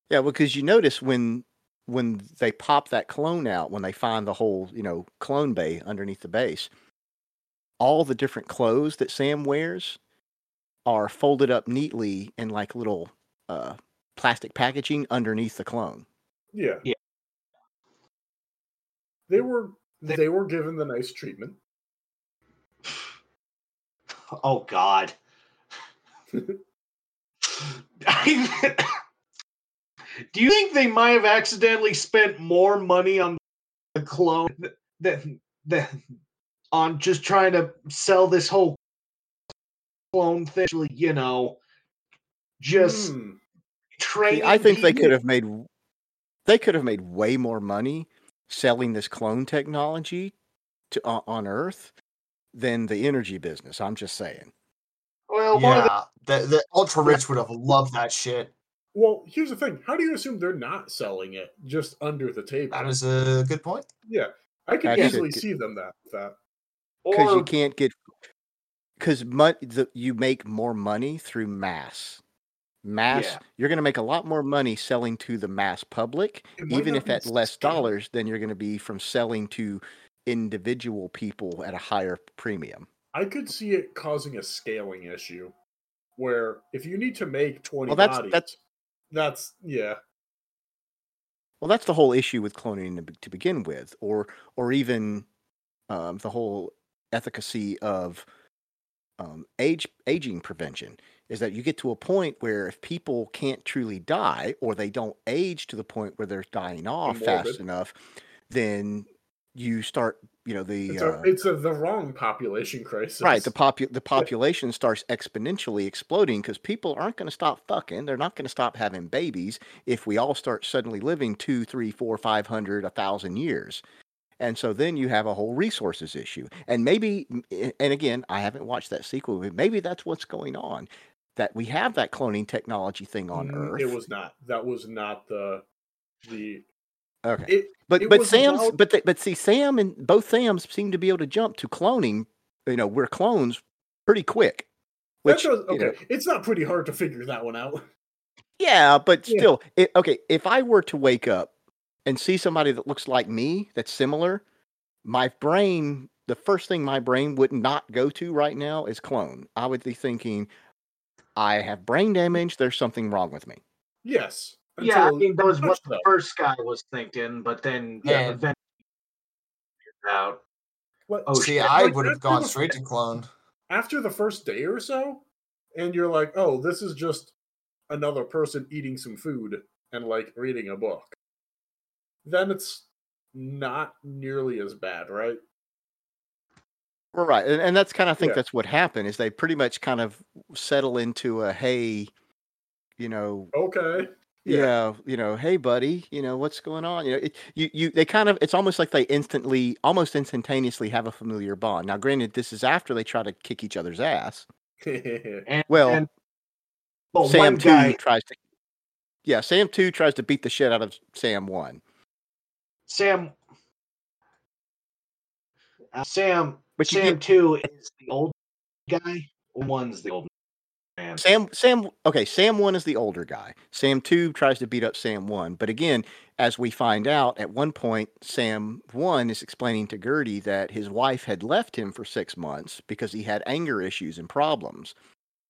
Yeah, because you notice when when they pop that clone out, when they find the whole, you know, clone bay underneath the base, all the different clothes that Sam wears are folded up neatly in like little uh plastic packaging underneath the clone. Yeah. Yeah. They were They- they were given the nice treatment. Oh God. Do you think they might have accidentally spent more money on the clone than than on just trying to sell this whole clone thing? You know, just Hmm. See. I think they could have made they could have made way more money selling this clone technology to on, on Earth than the energy business. I'm just saying. Well, one of the, Yeah, the, the ultra rich would have loved that shit. Well, here's the thing. How do you assume they're not selling it just under the table? That is a good point. yeah. I can Actually, easily g- see them that that. because you can't get because mon- the, you make more money through mass mass Yeah. you're going to make a lot more money selling to the mass public even if at less scale. dollars than you're going to be from selling to individual people at a higher premium I could see it causing a scaling issue where if you need to make 20 Well, that's- bodies, that's- that's yeah. well that's the whole issue with cloning to, to begin with or or even um, the whole efficacy of um, age aging prevention is that you get to a point where if people can't truly die or they don't age to the point where they're dying off fast enough, then you start, you know, the It's uh, a it's a the wrong population crisis. right the popu- the population starts exponentially exploding because people aren't going to stop fucking. They're not going to stop having babies if we all start suddenly living two, three, four, five hundred, a thousand years. And so then you have a whole resources issue. And maybe, and again, I haven't watched that sequel, but maybe that's what's going on. That we have that cloning technology thing on Mm, Earth. It was not. That was not the the okay. it But it but Sam's but the, but see Sam and both Sams seem to be able to jump to cloning. You know, we're clones pretty quick. Which you okay. know, It's not pretty hard to figure that one out. yeah, but Yeah. still, it, okay. If I were to wake up and see somebody that looks like me, that's similar, my brain, the first thing my brain would not go to right now is clone. I would be thinking, I have brain damage. There's something wrong with me. Yes. Yeah, I mean that was what the first guy was thinking, but then Yeah. yeah, eventually figured out. What- Oh, See, shit. I would have gone straight to clone. after the first day or so, and you're like, oh, this is just another person eating some food and like reading a book, then it's not nearly as bad, right? Right, and, and that's kind of I think Yeah. that's what happened is they pretty much kind of settle into a hey, you know, Okay. yeah. you know, hey buddy, you know what's going on? You know, it, you you they kind of it's almost like they instantly, almost instantaneously have a familiar bond. Now, granted, this is after they try to kick each other's ass. And, Well, and, well, Sam one two guy, tries to, yeah, Sam two tries to beat the shit out of Sam one. Sam, uh, Sam, But Sam get- two is the old guy. One's the old man. Sam Sam okay, Sam 1 is the older guy. Sam 2 tries to beat up Sam 1. But again, as we find out at one point Sam 1 is explaining to Gertie that his wife had left him for 6 months because he had anger issues and problems.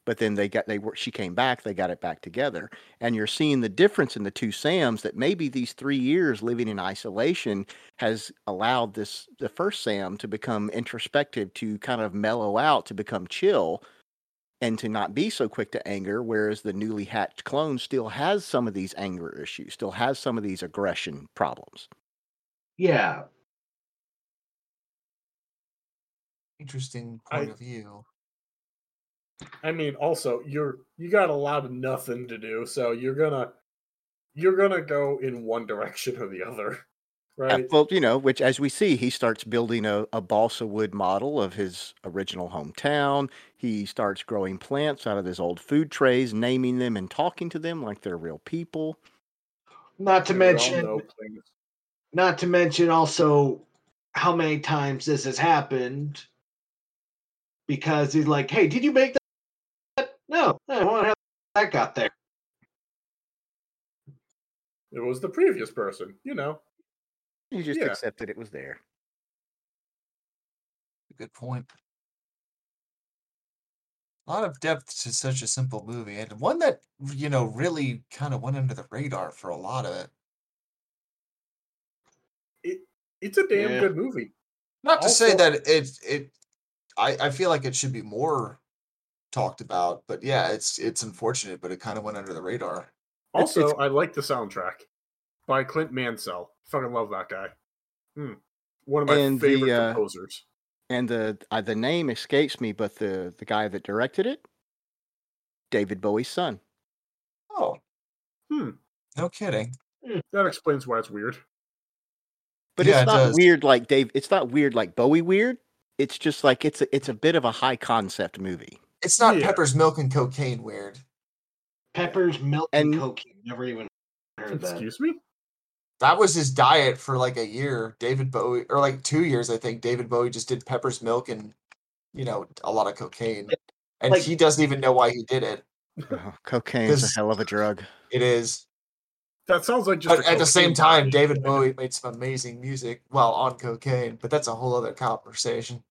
But then they got they were she came back, they got it back together. And you're seeing the difference in the two Sams that maybe these 3 years living in isolation has allowed this the first Sam to become introspective to kind of mellow out to become chill and to not be so quick to anger, whereas the newly hatched clone still has some of these anger issues, still has some of these aggression problems. Yeah, Interesting I- point of view. I mean, also you're you got a lot of nothing to do, so you're gonna you're gonna go in one direction or the other, Yeah, uh, right? well, you know, which as we see, he starts building a, a balsa wood model of his original hometown. He starts growing plants out of his old food trays, naming them and talking to them like they're real people. not to And we mention, not to mention also how many times this has happened. Because he's like, "Hey, did you make that?" No, I wonder how that got there. It was the previous person, you know. You just Yeah. accepted it was there. Good point. A lot of depth to such a simple movie, and one that you know really kind of went under the radar for a lot of it. It It's a damn Yeah. good movie. Not to say that it it, I I feel like it should be more talked about, but yeah, it's it's unfortunate, but it kind of went under the radar. Also, it's- I like the soundtrack by Clint Mansell. Fucking love that guy. Hmm. One of my And the, favorite uh, composers. And the uh, the name escapes me, but the the guy that directed it, David Bowie's son. Oh, Hmm. no kidding. That explains why it's weird. But Yeah, it's not does. weird like Dave. It's not weird like Bowie weird. It's just like it's a, it's a bit of a high concept movie. It's not Yeah. Pepper's Milk and Cocaine weird. Peppers, milk, and, And- cocaine. Never even heard that. Excuse me? That was his diet for like a year. David Bowie, or like two years, I think. David Bowie just did Pepper's Milk and, you know, a lot of cocaine, and Like- he doesn't even know why he did it. Oh, cocaine is a hell of a drug. It is. That sounds like just But a at the same time. David Bowie made some amazing music while on cocaine, but that's a whole other conversation.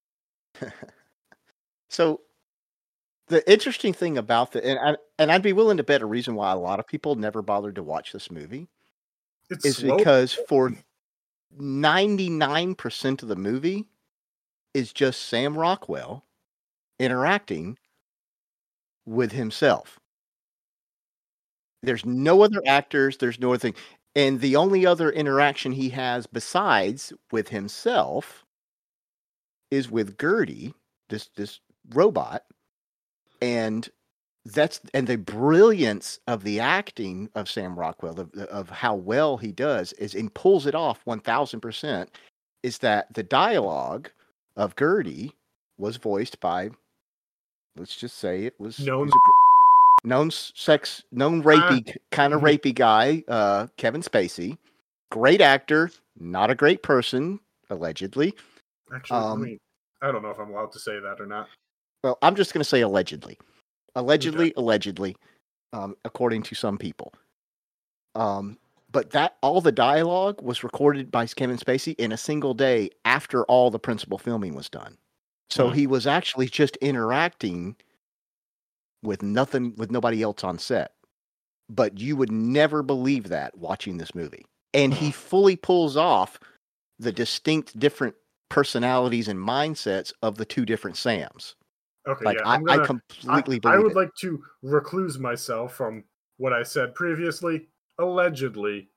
So the interesting thing about the and I, and I'd be willing to bet a reason why a lot of people never bothered to watch this movie It's is slow. because for 99% of the movie is just Sam Rockwell interacting with himself. There's no other actors, there's no other thing. And the only other interaction he has besides with himself is with Gertie, this this robot. And that's and the brilliance of the acting of Sam Rockwell, of, of how well he does, is and pulls it off one thousand percent. Is that the dialogue of Gertie was voiced by, let's just say it was Known- a known sex, known rapey kind of mhm. rapey guy, uh, Kevin Spacey, great actor, not a great person, allegedly. Actually, um, I, mean, I don't know if I'm allowed to say that or not. Well, I'm just going to say allegedly. Allegedly, allegedly, um, according to some people. Um, but that all the dialogue was recorded by Kevin Spacey in a single day after all the principal filming was done. So Hmm. he was actually just interacting with nothing with nobody else on set. But you would never believe that watching this movie. And he fully pulls off the distinct different personalities and mindsets of the two different Sams. Okay, Like yeah. I, gonna- I completely I, believe I would it. like to recluse myself from what I said previously. Allegedly,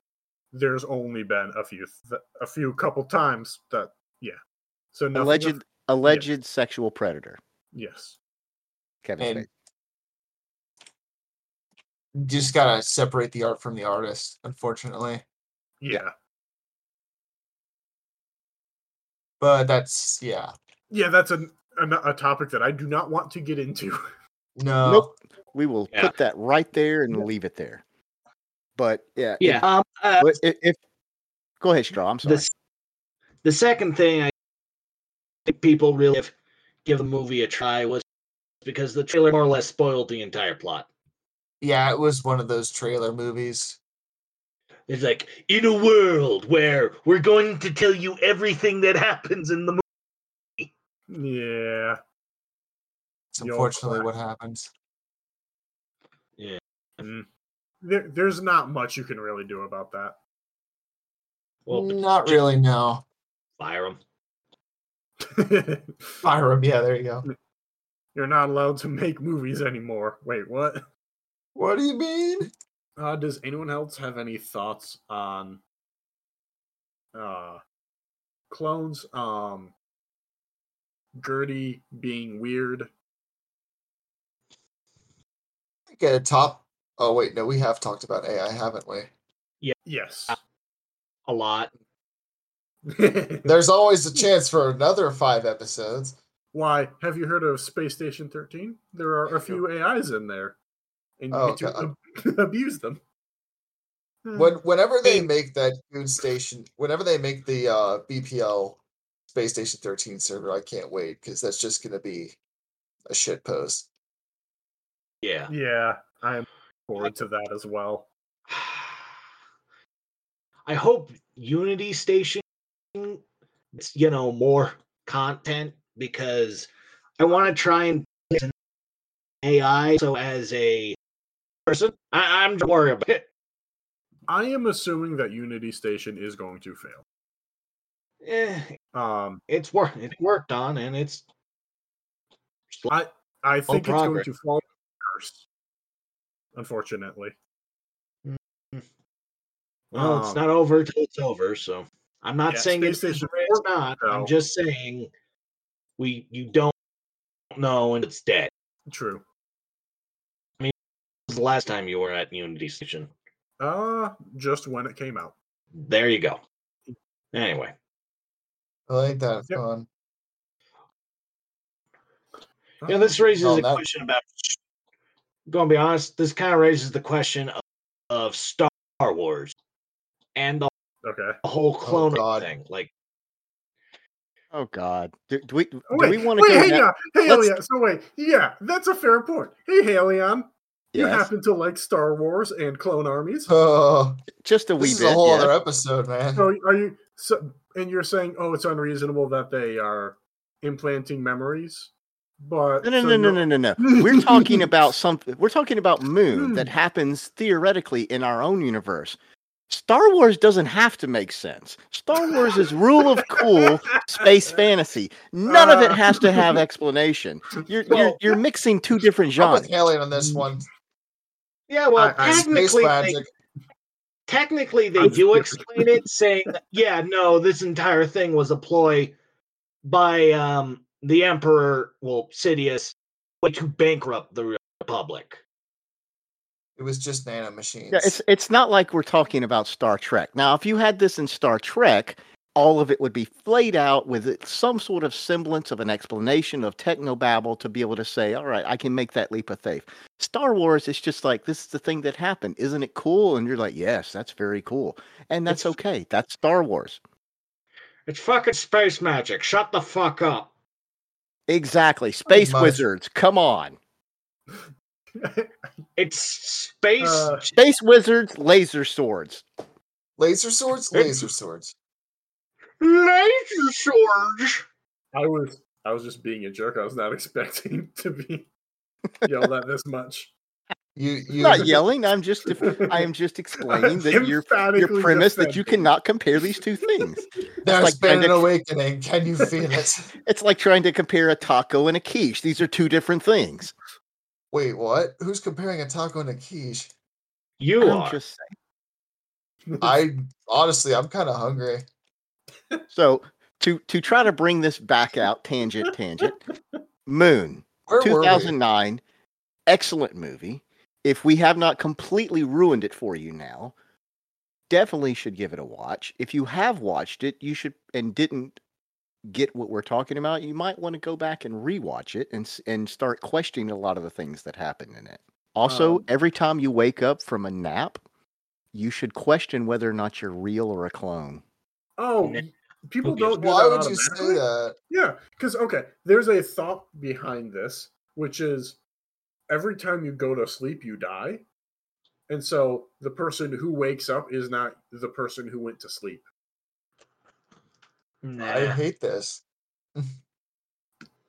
there's only been a few, th- a few couple times that, yeah. So nothing of- alleged alleged sexual predator. yes. Kevin And just gotta separate the art from the artist, unfortunately. Yeah. But that's yeah. Yeah, that's a, a a topic that I do not want to get into. No. Nope. We will Yeah. put that right there and leave it there. But yeah, if- Yeah. Um, uh, if, if go ahead, Straw. I'm sorry. the, the second thing I think people really give, give the movie a try was because the trailer more or less spoiled the entire plot. Yeah, it was one of those trailer movies. It's like, in a world where we're going to tell you everything that happens in the movie. Yeah. It's unfortunately class. what happens. Mm. There, there's not much you can really do about that. Well, Not really, no. fire them. Fire 'em, yeah, there you go. You're not allowed to make movies anymore. Wait, what? What do you mean? Uh, does anyone else have any thoughts on uh clones? Um Gertie being weird. Get a top. Oh wait, no, we have talked about AI, haven't we? Yeah. Yes. A lot. There's always a chance for another five episodes. Why? Have you heard of Space Station 13? There are a few AIs in there. And you Oh, get to ab- abuse them. When whenever they make that food station, whenever they make the uh, BPL Space Station 13 server, I can't wait because that's just gonna be a shit post. Yeah. Yeah, I'm forward to that as well. I hope Unity Station, gets, you know, more content because I want to try and get an AI. So as a person, I, I'm just worried about it. I am assuming that Unity Station is going to fail. Eh, Um, it's work. It's worked on, and it's I I think it's going to fall first. Unfortunately, well, it's Um, not over till it's over. So I'm not yeah, saying it's, Station it's 4, not. I'm just saying we you don't know and it's dead. true. I mean, when was the last time you were at Unity Station? Uh, just when it came out. There you go. Anyway, I like that. Yep. Fun. yeah, this raises Oh, a that- question about. Going to be honest, this kind of raises the question of, of Star Wars and the Okay. whole oh, clone God. thing. Like, Oh God, do, do we oh, do Oh, wait, we want to wait, go? hey, down- yeah, hey, let's- Helion. So wait, yeah, that's a fair point. Hey, Helion, you Yes, happen to like Star Wars and clone armies? Oh, just a wee this is bit. a whole yeah. other episode, man. So are you? So, and you're saying, oh, it's unreasonable that they are implanting memories, but No, no, so no, no, no, no, no. We're talking about something. We're talking about Moon Hmm. that happens theoretically in our own universe. Star Wars doesn't have to make sense. Star Wars is rule of cool space fantasy. None of it Uh. has to have explanation. You're you're, you're mixing two different genres. I'm genres. with Alien on this one. yeah, well, I- I- Space technically, they, magic. Technically they I'm do explain it, saying, "Yeah, no, this entire thing was a ploy by um the Emperor, well, Sidious, to bankrupt the Republic." It was just nano machines. Yeah, it's it's not like we're talking about Star Trek. Now, if you had this in Star Trek, all of it would be flayed out with some sort of semblance of an explanation of technobabble to be able to say, all right, I can make that leap of faith. Star Wars is just like this is the thing that happened. Isn't it cool? And you're like, yes, that's very cool. And that's It's- okay. That's Star Wars. It's fucking space magic. Shut the fuck up. Exactly. Space much. wizards. Come on. It's space. Uh, Space wizards, laser swords. laser swords, laser swords. Laser swords. I was I was just being a jerk. I was not expecting to be yelled at this much. You you not yelling. I'm just I am just explaining that your your Emphatically premise that you defending. cannot compare these two things. There's like been an to- awakening. Can you feel it? It's like trying to compare a taco and a quiche. These are two different things. Wait, what? Who's comparing a taco and a quiche? You I'm are. just saying. I honestly, I'm kind of hungry. So to to try to bring this back out, tangent, tangent. Moon, Where 2009, excellent movie. If we have not completely ruined it for you now, definitely should give it a watch. If you have watched it, you should and didn't get what we're talking about, you might want to go back and rewatch it and and start questioning a lot of the things that happen in it. Also, Um, every time you wake up from a nap, you should question whether or not you're real or a clone. Oh, Nick, people who don't do Why that would you say automatically? that? Yeah, because okay, there's a thought behind this, which is every time you go to sleep, you die. And so the person who wakes up is not the person who went to sleep. I hate this.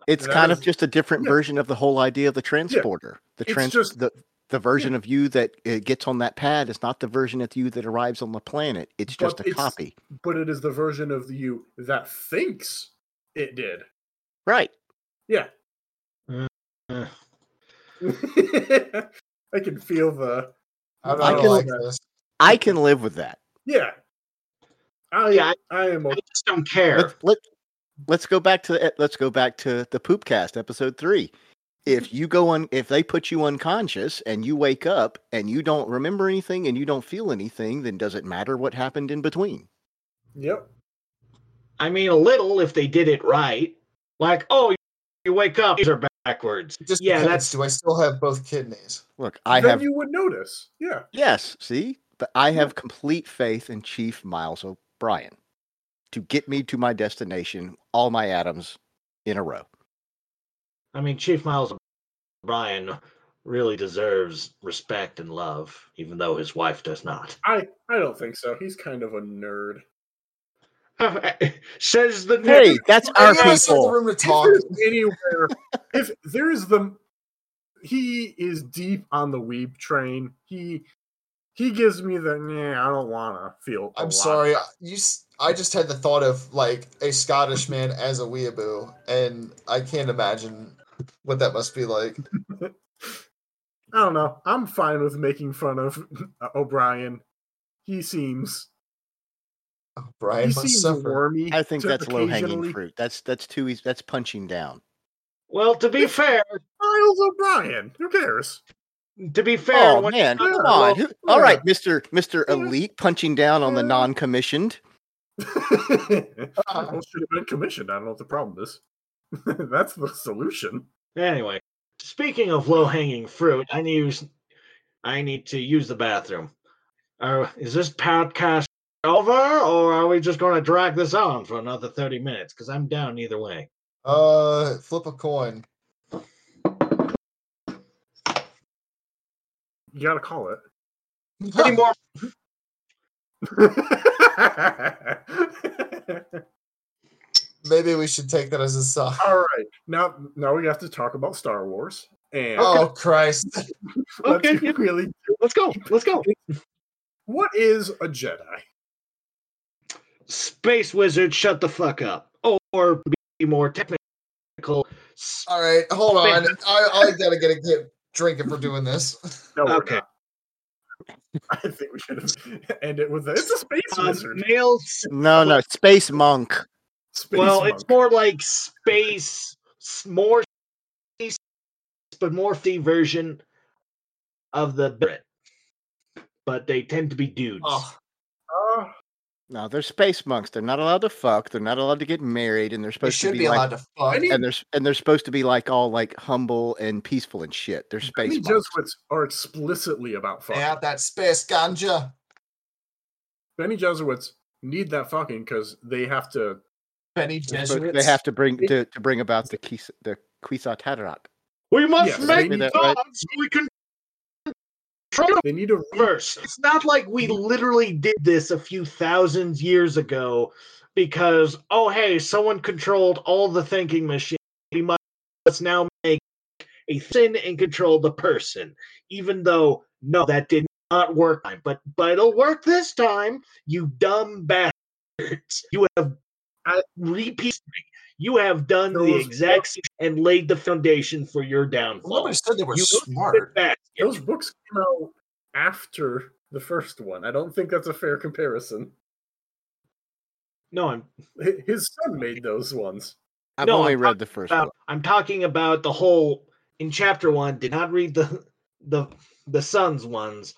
It's That kind of just a different yeah. version of the whole idea of the transporter. The It's trans just- the the version of you that uh, gets on that pad is not the version of you that arrives on the planet. It's just But a it's- copy. But it is the version of you that thinks it did. Right. Yeah. Uh, I can feel the I don't, I I can- like this. I can live with that. yeah. I Yeah, I am I okay. just don't care. Let, let, let's go back to the- let's go back to the poopcast episode 3. If you go on if they put you unconscious and you wake up and you don't remember anything and you don't feel anything, then does it matter what happened in between? Yep. I mean, a little if they did it right. Like, oh, you wake up, these are backwards. Just yeah, depends. that's Do I still have both kidneys? Look, I then have you would notice. Yeah. Yes, see? But I have complete faith in Chief Miles O'Brien to get me to my destination, all my atoms in a row. I mean, Chief Miles O'Brien really deserves respect and love, even though his wife does not. I I don't think so. He's kind of a nerd. Uh, uh, says the Hey, that's our Hey, the people. room to If talk. there's anywhere, if there's the, he is deep on the weeb train. He he gives me the yeah. I don't want to feel. I'm lot." sorry. Uh, you, s- I just had the thought of like a Scottish man as a weeaboo, and I can't imagine what that must be like. I don't know. I'm fine with making fun of uh, O'Brien. He seems Oh, Brian he must seems suffer. wormy. I think that's low hanging fruit. That's that's too easy. That's punching down. Well, to be fair, Miles O'Brien. Who cares? to be fair, Oh man, come on. Who- All yeah. right, Mister Mister Yeah. Elite punching down on the non-commissioned. well, should have been commissioned. I don't know what the problem is. That's the solution. Anyway, speaking of low hanging fruit, I need I need to use the bathroom. Uh, is this podcast over, or are we just going to drag this on for another thirty minutes? Because I'm down either way. Uh, flip a coin. You gotta call it. Any more? Maybe we should take that as a sign. All right, now now we have to talk about Star Wars. And Oh Christ! let's Okay, yeah. really, Let's go. Let's go. what is a Jedi? Space wizard, shut the fuck up. Or be more technical. All right, hold on. I, I gotta get a get drink if we're doing this. No, we're Okay. not. I think we should end it with a, it's a space Uh, wizard. males. No, no, Space Monk. Space well, monk. it's more like space, more space, but more the version of the Brit. But they tend to be dudes. Oh, Uh, No, they're space monks. They're not allowed to fuck. They're not allowed to get married, and they're supposed should to be be, like, allowed to fuck. Any- and they're and they're supposed to be like all like humble and peaceful and shit. They're space many monks. Jesuits are explicitly about fucking. Yeah, that space ganja. Bene Gesserit need that fucking because they have to. Benny They're Jesuits. They have to bring to, to bring about the Kis- the Kwisatz We must Yes, make they right? so we can control They need a universe. It's not like we literally did this a few thousand years ago because oh hey, someone controlled all the thinking machine. We must now make a sin and control the person, even though no, that did not work. But but it'll work this time. You dumb bastards! You would have uh, repeat. You have done the exact same and laid the foundation for your downfall. Nobody said they were You smart. basket. Those books came out after the first one. I don't think that's a fair comparison. No, I'm His son made those ones. I've No, only I'm read the first about, book. I'm talking about the whole in chapter one. Did not read the the the sons ones,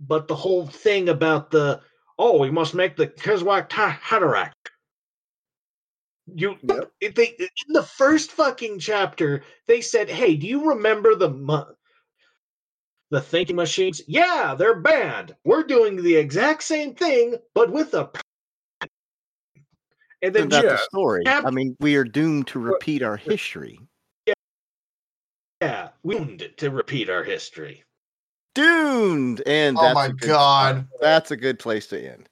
but the whole thing about the oh, we must make the Kwisatz Haderach. You Yep. they in the first fucking chapter they said, "Hey, do you remember the mu- the thinking machines? Yeah, they're banned. We're doing the exact same thing, but with a." And then Isn't that the story? Chap- I mean, we are doomed to repeat our history. yeah, yeah, we doomed to repeat our history. Doomed, and Oh that's my a good, god. That's a good place to end.